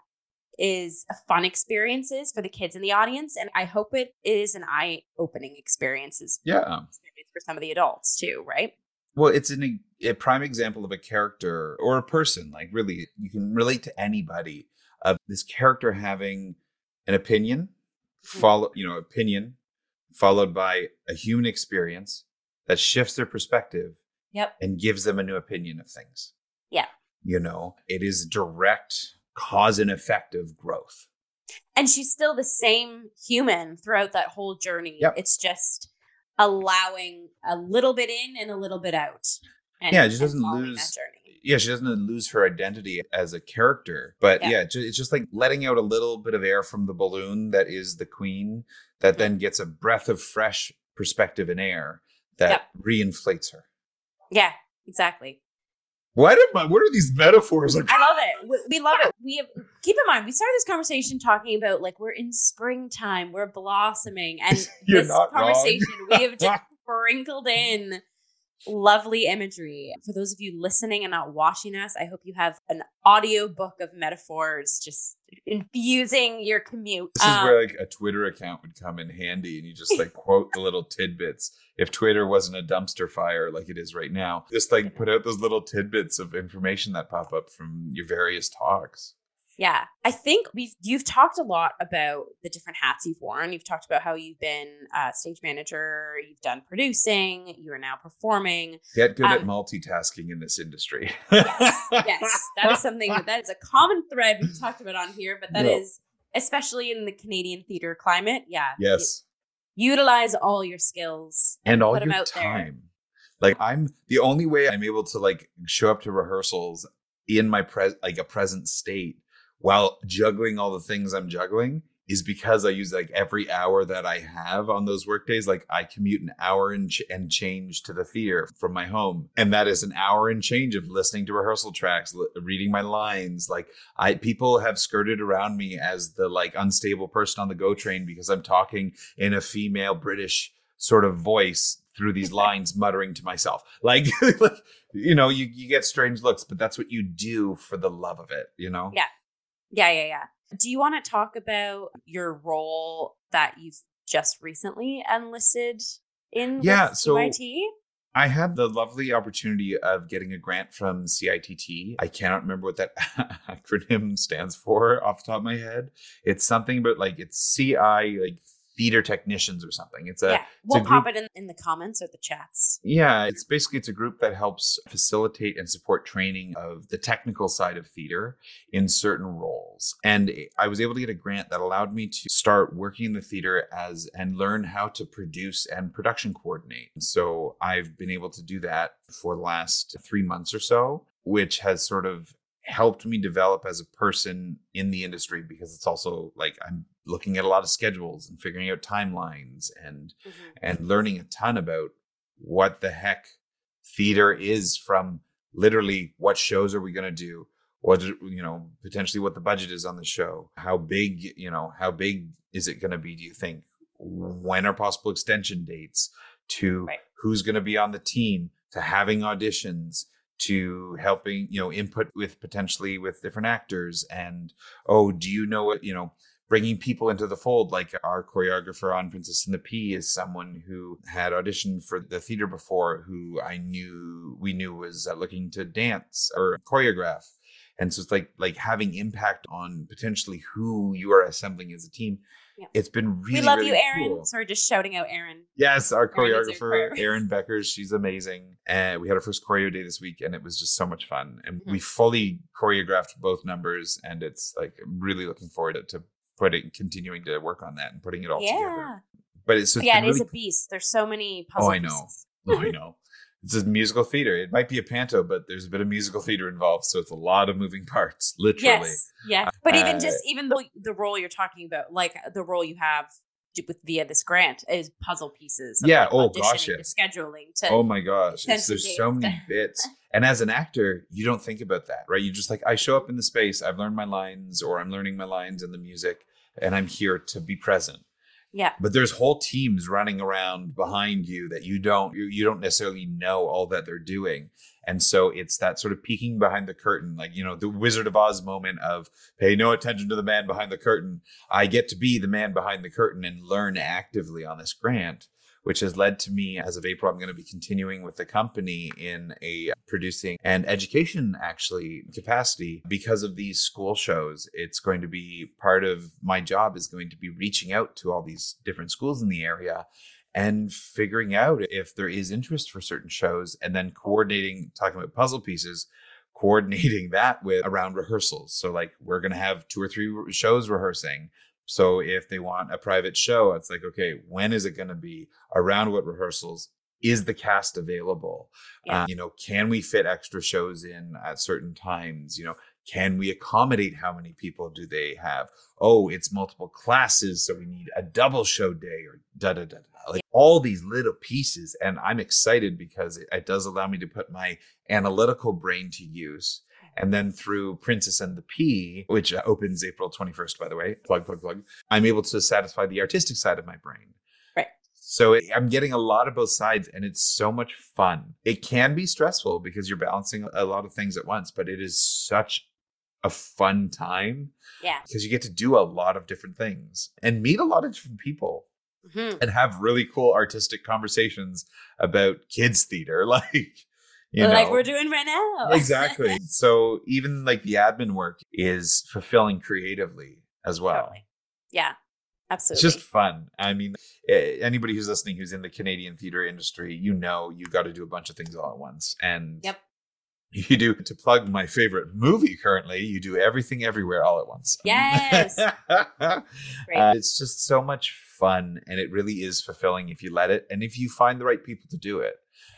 is a fun experiences for the kids in the audience. And I hope it is an eye opening experiences yeah. experience for some of the adults too, right? Well, it's an, a prime example of a character or a person. Like, really, you can relate to anybody of this character having an opinion, mm-hmm. follow, you know, opinion followed by a human experience that shifts their perspective Yep. and gives them a new opinion of things. Yeah. You know, it is direct cause and effect of growth. And she's still the same human throughout that whole journey. Yep. It's just allowing a little bit in and a little bit out. And, Yeah, and doesn't lose- that journey. yeah, she doesn't lose her identity as a character, but Yeah. yeah, it's just like letting out a little bit of air from the balloon that is the queen, that then gets a breath of fresh perspective and air that reinflates her. Yeah, exactly. What am I? What are these metaphors? Like, I love it. We, love it. We have, keep in mind we started this conversation talking about like we're in springtime, we're blossoming, (laughs) and this conversation we have just (laughs) sprinkled in lovely imagery. For those of you listening and not watching us, I hope you have an audio book of metaphors just infusing your commute. this is Um, where like a Twitter account would come in handy, and you just like quote the little tidbits. If Twitter wasn't a dumpster fire like it is right now, just like put out those little tidbits of information that pop up from your various talks. Yeah, I think we've you've talked a lot about the different hats you've worn. You've talked about how you've been a stage manager, you've done producing, you are now performing. Get good at Um, multitasking in this industry. Yes, yes, that is something (laughs) that is a common thread we've talked about on here, but that is Yeah. especially in the Canadian theater climate. Yeah, Yes. Utilize all your skills and all your out there. time. Like I'm the only way I'm able to like show up to rehearsals in my pres like a present state while juggling all the things I'm juggling is because I use like every hour that I have on those work days. Like I commute an hour and, ch- and change to the theater from my home. And that is an hour and change of listening to rehearsal tracks, li- reading my lines. Like I, people have skirted around me as the like unstable person on the go train because I'm talking in a female British sort of voice through these (laughs) lines, muttering to myself. Like, like, (laughs) you know, you, you get strange looks, but that's what you do for the love of it, you know? Yeah. Yeah, yeah, yeah. Do you want to talk about your role that you've just recently enlisted in? Yeah, so- CYT? I had the lovely opportunity of getting a grant from CITT. I cannot remember what that (laughs) acronym stands for off the top of my head. It's something about like it's CI like theater technicians or something. It's a yeah, we'll a pop group- it in, in the comments or the chats. yeah, it's basically it's a group that helps facilitate and support training of the technical side of theater in certain roles. And I was able to get a grant that allowed me to start working in the theater as and learn how to produce and production coordinate. So I've been able to do that for the last 3 months or so, which has sort of helped me develop as a person in the industry because it's also like I'm looking at a lot of schedules and figuring out timelines and Mhm. and learning a ton about what the heck theater is from literally what shows are we going to do what you know potentially what the budget is on the show how big you know how big is it going to be do you think when are possible extension dates to Right. who's going to be on the team to having auditions to helping you know input with potentially with different actors and oh do you know what you know bringing people into the fold like our choreographer on princess and the pea is someone who had auditioned for the theater before who i knew we knew was uh, looking to dance or choreograph. And so it's like like having impact on potentially who you are assembling as a team Yeah. it's been really we love really you, Aaron. cool. Sorry, just shouting out Aaron. Yes, our Aaron choreographer, choreographer. Erin Beckers, she's amazing. And we had our first choreo day this week, and it was just so much fun. And Mm-hmm. we fully choreographed both numbers, and it's like I'm really looking forward to, to putting, continuing to work on that and putting it all yeah. together. But it's just yeah, it been is a beast. There's so many puzzle Oh, I know. Oh, I (laughs) know. It's a musical theater. It might be a panto, but there's a bit of musical theater involved, so it's a lot of moving parts, literally. Yes, yeah. But even Uh, just even though the role you're talking about, like the role you have with via this grant, is puzzle pieces. of, Yeah, like, oh, gosh, yes. To scheduling to Oh my gosh, it's, there's so many (laughs) bits. And as an actor, you don't think about that, right? You just like I show up in the space, I've learned my lines, or I'm learning my lines in the music, and I'm here to be present. yeah, But there's whole teams running around behind you that you don't you, you don't necessarily know all that they're doing. And so it's that sort of peeking behind the curtain, like you know, the Wizard of Oz moment of pay no attention to the man behind the curtain. I get to be the man behind the curtain and learn actively on this grant, which has led to me as of April, I'm going to be continuing with the company in a producing and education actually capacity because of these school shows. It's going to be part of my job is going to be reaching out to all these different schools in the area and figuring out if there is interest for certain shows and then coordinating talking about puzzle pieces (laughs) coordinating that with around rehearsals. So like we're going to have two or three shows rehearsing. So if they want a private show it's like okay when is it going to be? Around what rehearsals? Is the cast available? Yeah. uh, you know can we fit extra shows in at certain times? You know can we accommodate? How many people do they have? Oh it's multiple classes so we need a double show day or da da da da like all these little pieces and i'm excited because it, it does allow me to put my analytical brain to use. And then through princess and the pea which uh, opens april 21st by the way plug plug plug i'm able to satisfy the artistic side of my brain. Right. so it, i'm getting a lot of both sides and it's so much fun. It can be stressful because you're balancing a lot of things at once but it is such a fun time yeah. because you get to do a lot of different things and meet a lot of different people Mhm. and have really cool artistic conversations about kids theater (laughs) like you know like know we're doing right now. (laughs) exactly so even like the admin work is fulfilling creatively as well Totally. Yeah, it's absolutely. just fun i mean anybody who's listening who's in the canadian theater industry you know you got to do a bunch of things all at once and Yep. You do to plug my favorite movie currently you do everything everywhere all at once. Yes. (laughs) Uh, it's just so much fun and it really is fulfilling if you let it and if you find the right people to do it.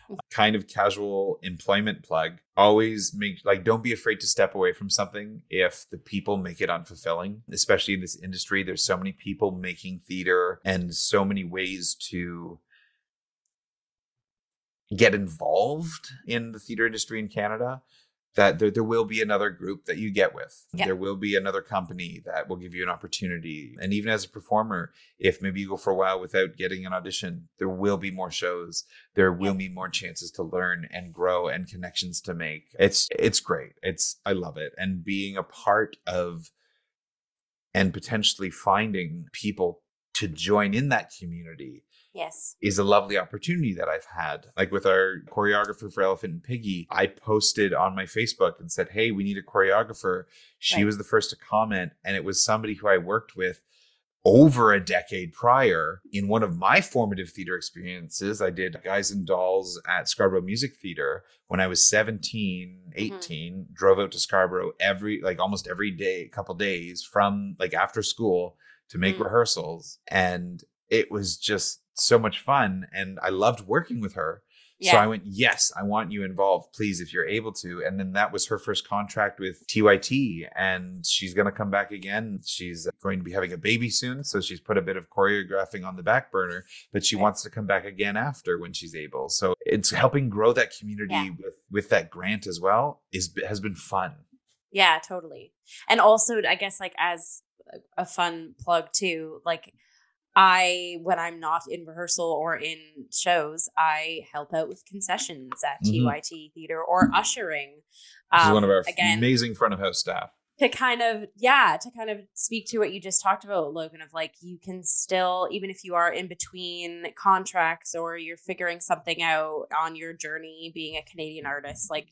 (laughs) Kind of casual employment plug always make like don't be afraid to step away from something if the people make it unfulfilling especially in this industry there's so many people making theater and so many ways to get involved in the theater industry in Canada that there, there will be another group that you get with. Yeah. There will be another company that will give you an opportunity. And even as a performer, if maybe you go for a while without getting an audition, there will be more shows. There will be more chances to learn and grow and connections to make. It's it's great. It's I love it. And being a part of and potentially finding people to join in that community yes. is a lovely opportunity that I've had. Like with our choreographer for Elephant and Piggie, I posted on my Facebook and said, Hey, we need a choreographer. She Right. was the first to comment, and it was somebody who I worked with over a decade prior, in one of my formative theater experiences, I did Guys and Dolls at Scarborough Music Theater when I was 17, 18, mm-hmm. drove out to Scarborough every, like almost every day, couple days from like after school to make mm-hmm. rehearsals. And it was just so much fun. And I loved working with her. Yeah. So I went, yes, I want you involved, please, if you're able to. And then that was her first contract with TYT. And she's going to come back again. She's uh, going to be having a baby soon. So she's put a bit of choreographing on the back burner, but she right. wants to come back again after when she's able. So it's helping grow that community yeah. with, with that grant as well is has been fun. Yeah, totally. And also, I guess, like, as a fun plug too, like, I, when I'm not in rehearsal or in shows, I help out with concessions at mm-hmm. TYT Theater or ushering. Um, is one of um, our again, amazing front of house staff. To kind of, yeah, to kind of speak to what you just talked about, Logan, of like you can still, even if you are in between contracts or you're figuring something out on your journey being a Canadian artist, like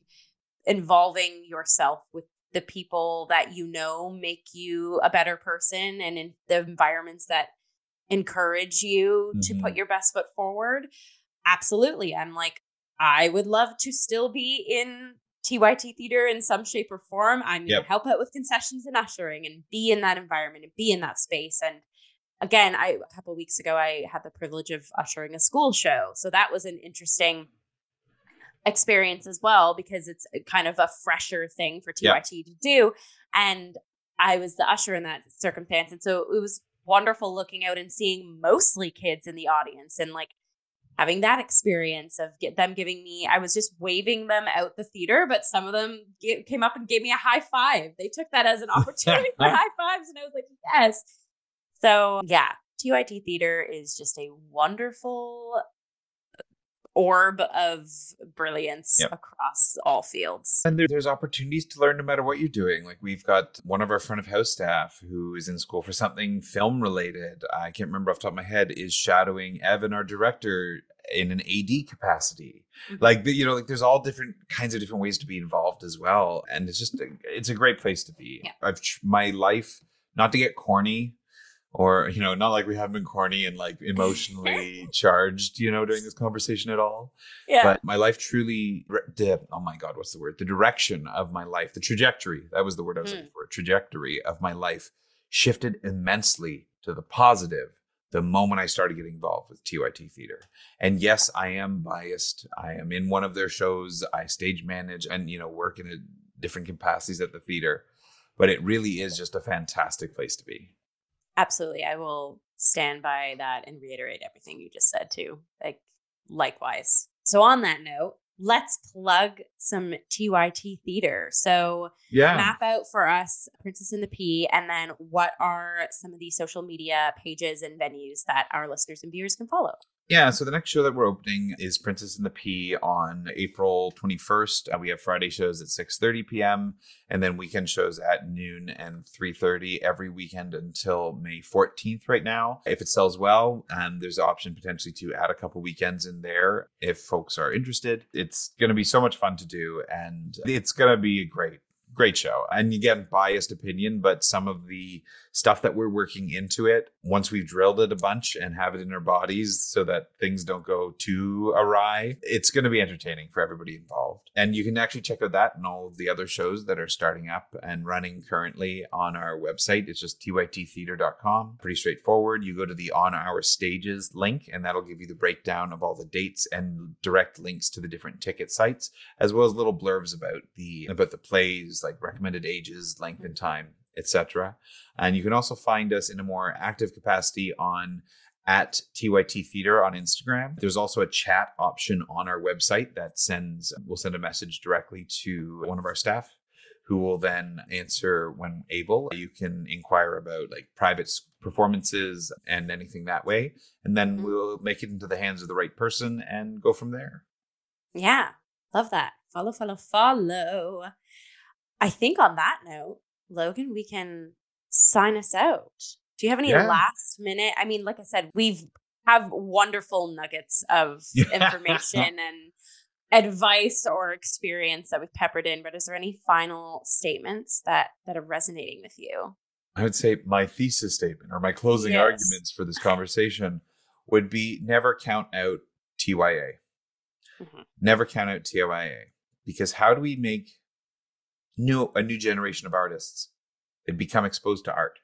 involving yourself with the people that you know make you a better person and in the environments that encourage you mm-hmm. to put mm-hmm. your best foot forward absolutely i'm like i would love to still be in tyt theater in some shape or form i'm yep. help out with concessions and ushering and be in that environment and be in that space and again i a couple weeks ago i had the privilege of ushering a school show so that was an interesting experience as well because it's kind of a fresher thing for tyt yep. to do and i was the usher in that circumstance and so it was wonderful looking out and seeing mostly kids in the audience and like having that experience of get them giving me i was just waving them out the theater but some of them get, came up and gave me a high five. They took that as an (laughs) opportunity for high fives and i was like yes. So yeah tyt theater is just a wonderful orb of brilliance yep. across all fields. And there, there's opportunities to learn no matter what you're doing. Like we've got one of our front of house staff who is in school for something film related. I can't remember off the top of my head, is shadowing Evan, our director, in an AD capacity. Mm-hmm. Like you know, like there's all different kinds of different ways to be involved as well, and it's just a, it's a great place to be. Yeah. I've my life, not to get corny, or you know not like we haven't been corny and like emotionally (laughs) charged you know during this conversation at all yeah but my life truly oh my god what's the word the direction of my life the trajectory that was the word i was mm. looking for trajectory of my life shifted immensely to the positive the moment I started getting involved with TYT Theater. And yes, I am biased. I am in one of their shows. I stage manage and, you know, work in a different capacities at the theater. But it really is just a fantastic place to be. Absolutely. I will stand by that and reiterate everything you just said too. Like likewise. So on that note, let's plug some TYT theater. So yeah. map out for us Princess and the Pea and then what are some of the social media pages and venues that our listeners and viewers can follow? Yeah, so the next show that we're opening is Princess and the Pea on April 21st. Uh, we have Friday shows at 6:30 p.m. and then weekend shows at noon and 3:30 every weekend until May 14th right now. If it sells well, um, there's an option potentially to add a couple weekends in there if folks are interested. It's going to be so much fun to do and it's going to be a great great show. And again, biased opinion, but some of the stuff that we're working into it, once we've drilled it a bunch and have it in our bodies so that things don't go too awry, it's going to be entertaining for everybody involved. And you can actually check out that and all of the other shows that are starting up and running currently on our website. It's just tyttheater.com. Pretty straightforward. You go to the on our stages link, and that'll give you the breakdown of all the dates and direct links to the different ticket sites, as well as little blurbs about the about the plays, like recommended ages, length and time etc. And you can also find us in a more active capacity on at TYT Theater on Instagram. There's also a chat option on our website that sends will send a message directly to one of our staff who will then answer when able. You can inquire about like private performances and anything that way, and then mm-hmm. we'll make it into the hands of the right person and go from there. Yeah, love that. Follow, follow, follow. I think on that note, Logan, we can sign us out. Do you have any yeah. last minute? I mean, like I said, we've have wonderful nuggets of (laughs) information and advice or experience that we've peppered in, but is there any final statements that that are resonating with you? I would say my thesis statement or my closing Yes. arguments for this conversation would be never count out TYA. Mhm. Never count out TYA. Because how do we make new a new generation of artists that become exposed to art?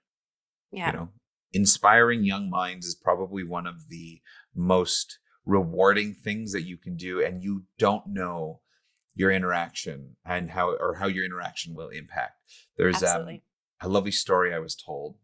Yeah. You know, inspiring young minds is probably one of the most rewarding things that you can do, and you don't know your interaction and how or how your interaction will impact. There's um, a lovely story I was told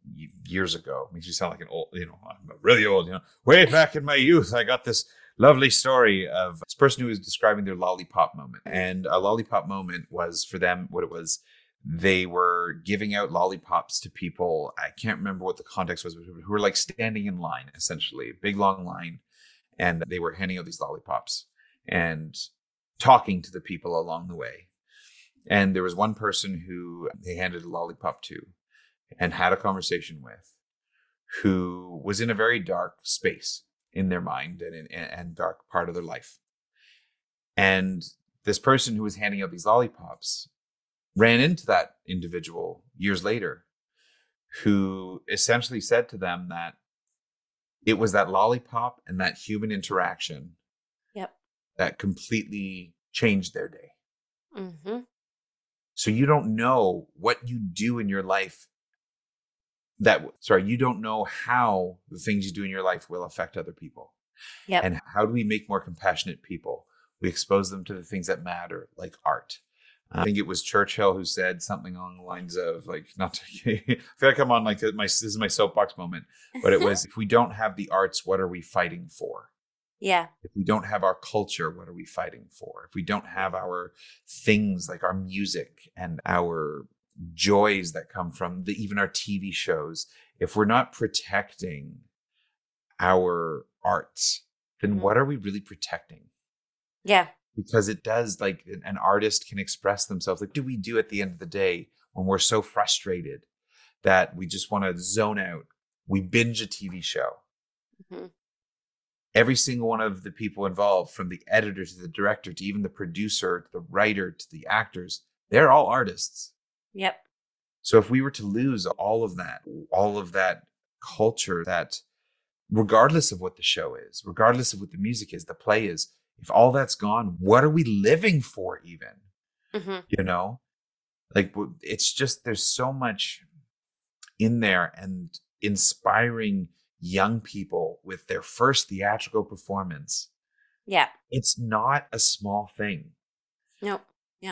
years ago. Makes you sound like an old, you know, I'm really old, you know. Way back in my youth, I got this lovely story of this person who was describing their lollipop moment. And a lollipop moment was for them what it was. They were giving out lollipops to people. I can't remember what the context was, but who were like standing in line, essentially, big long line. And they were handing out these lollipops and talking to the people along the way. And there was one person who they handed a lollipop to and had a conversation with who was in a very dark space in their mind and, in, and dark part of their life. And this person who was handing out these lollipops ran into that individual years later who essentially said to them that it was that lollipop and that human interaction Yep. that completely changed their day. Mm-hmm. So you don't know what you do in your life that sorry, you don't know how the things you do in your life will affect other people. Yep. And how do we make more compassionate people? We expose them to the things that matter, like art. I uh think it was Churchill who said something along the lines of like, (laughs) not to, (laughs) I feel like I'm on like my this is my soapbox moment, but it (laughs) was if we don't have the arts, what are we fighting for? yeah. if we don't have our culture, what are we fighting for? If we don't have our things like our music and our joys that come from the, even our TV shows, if we're not protecting our arts, then Mhm. what are we really protecting? Yeah. Because it does like an- artist can express themselves. Like, do we do at the end of the day when we're so frustrated that we just want to zone out? We binge a TV show Mhm. every single one of the people involved, from the editor to the director to even the producer to the writer to the actors, they're all artists. Yep. So if we were to lose all of that, all of that culture, that regardless of what the show is, regardless of what the music is, the play is, if all that's gone, what are we living for even? Mm-hmm. you know like it's just there's so much in there and inspiring young people with their first theatrical performance Yeah. it's not a small thing Nope.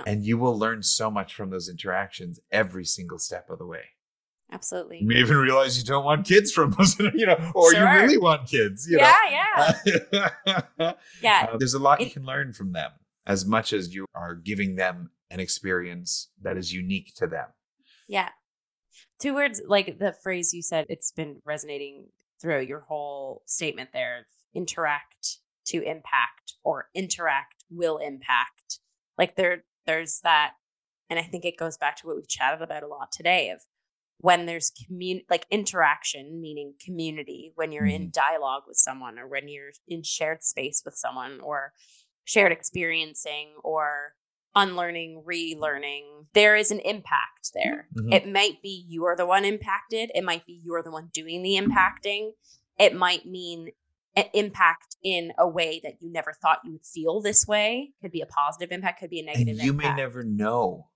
And you will learn so much from those interactions every single step of the way Absolutely. you may even realize you don't want kids from those (laughs) you know or Sure. you really want kids you yeah. Yeah. know (laughs) Yeah. Uh, there's a lot you can learn from them as much as you are giving them an experience that is unique to them Yeah. Two words like the phrase you said, it's been resonating throughout your whole statement there interact to impact or interact will impact. Like there there's that and I think it goes back to what we've chatted about a lot today of when there's commun like interaction, meaning community, when you're in dialogue with someone or when you're in shared space with someone or shared experiencing or unlearning, relearning, there is an impact there. Mhm. It might be you're the one impacted. It might be you're the one doing the impacting. It might mean an impact in a way that you never thought you would feel this way. Could be a positive impact, could be a negative and you may never know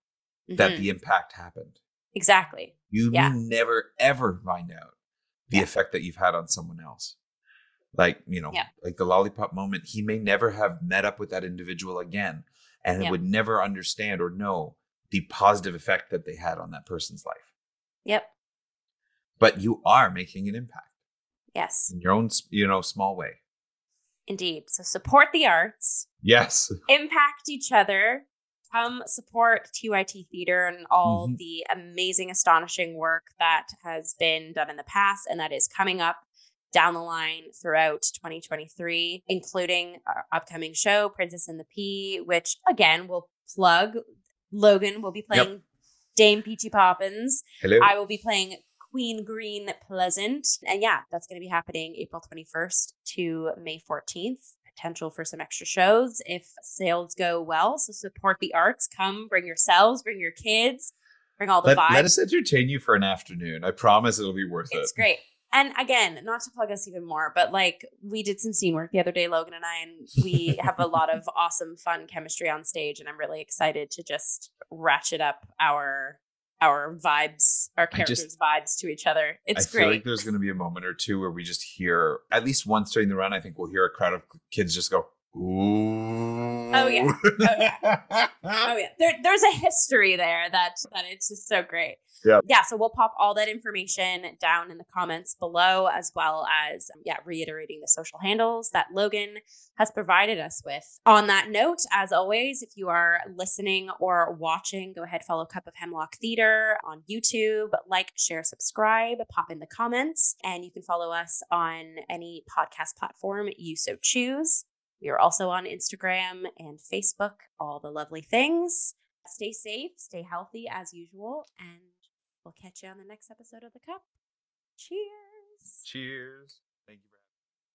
that Mhm. the impact happened exactly. you Yeah. may never ever find out the Yeah. effect that you've had on someone else like you know Yeah. like the lollipop moment he may never have met up with that individual again and would never understand or know the positive effect that they had on that person's life Yep. but you are making an impact Yes, in your own you know small way indeed. So support the arts, yes (laughs) impact each other. Come support TYT Theater and all Mhm. the amazing, astonishing work that has been done in the past and that is coming up down the line throughout 2023, including our upcoming show, Princess and the Pea, which again we'll plug. Logan will be playing Dame Peachy Poppins. hello I will be playing Queen Green Pleasant. And yeah, that's going to be happening April 21st to May 14th. Potential for some extra shows if sales go well. So support the arts. Come, bring yourselves, bring your kids. bring all the let, vibes. let us entertain you for an afternoon. I promise it'll be worth it's it. great. And again, not to plug us even more, but like we did some scene work the other day, Logan and I, and we (laughs) have a lot of awesome, fun chemistry on stage. And I'm really excited to just ratchet up our our vibes, our I just- characters' vibes to each other. It's great. I feel like there's going to be a moment or two where we just hear, at least once during the run, I think we'll hear a crowd of kids just go, ooh. Oh, yeah. (laughs) oh yeah, there, there's a history there that that it's just so great. Yeah. yeah. So we'll pop all that information down in the comments below, as well as um, yeah, reiterating the social handles that Logan has provided us with. On that note, as always, if you are listening or watching, go ahead follow Cup of Hemlock Theater on YouTube. Like, share, subscribe, pop in the comments, and you can follow us on any podcast platform you so choose. We are also on Instagram and Facebook, all the lovely things. Stay safe, stay healthy as usual, and we'll catch you on the next episode of The Cup. Cheers. Cheers.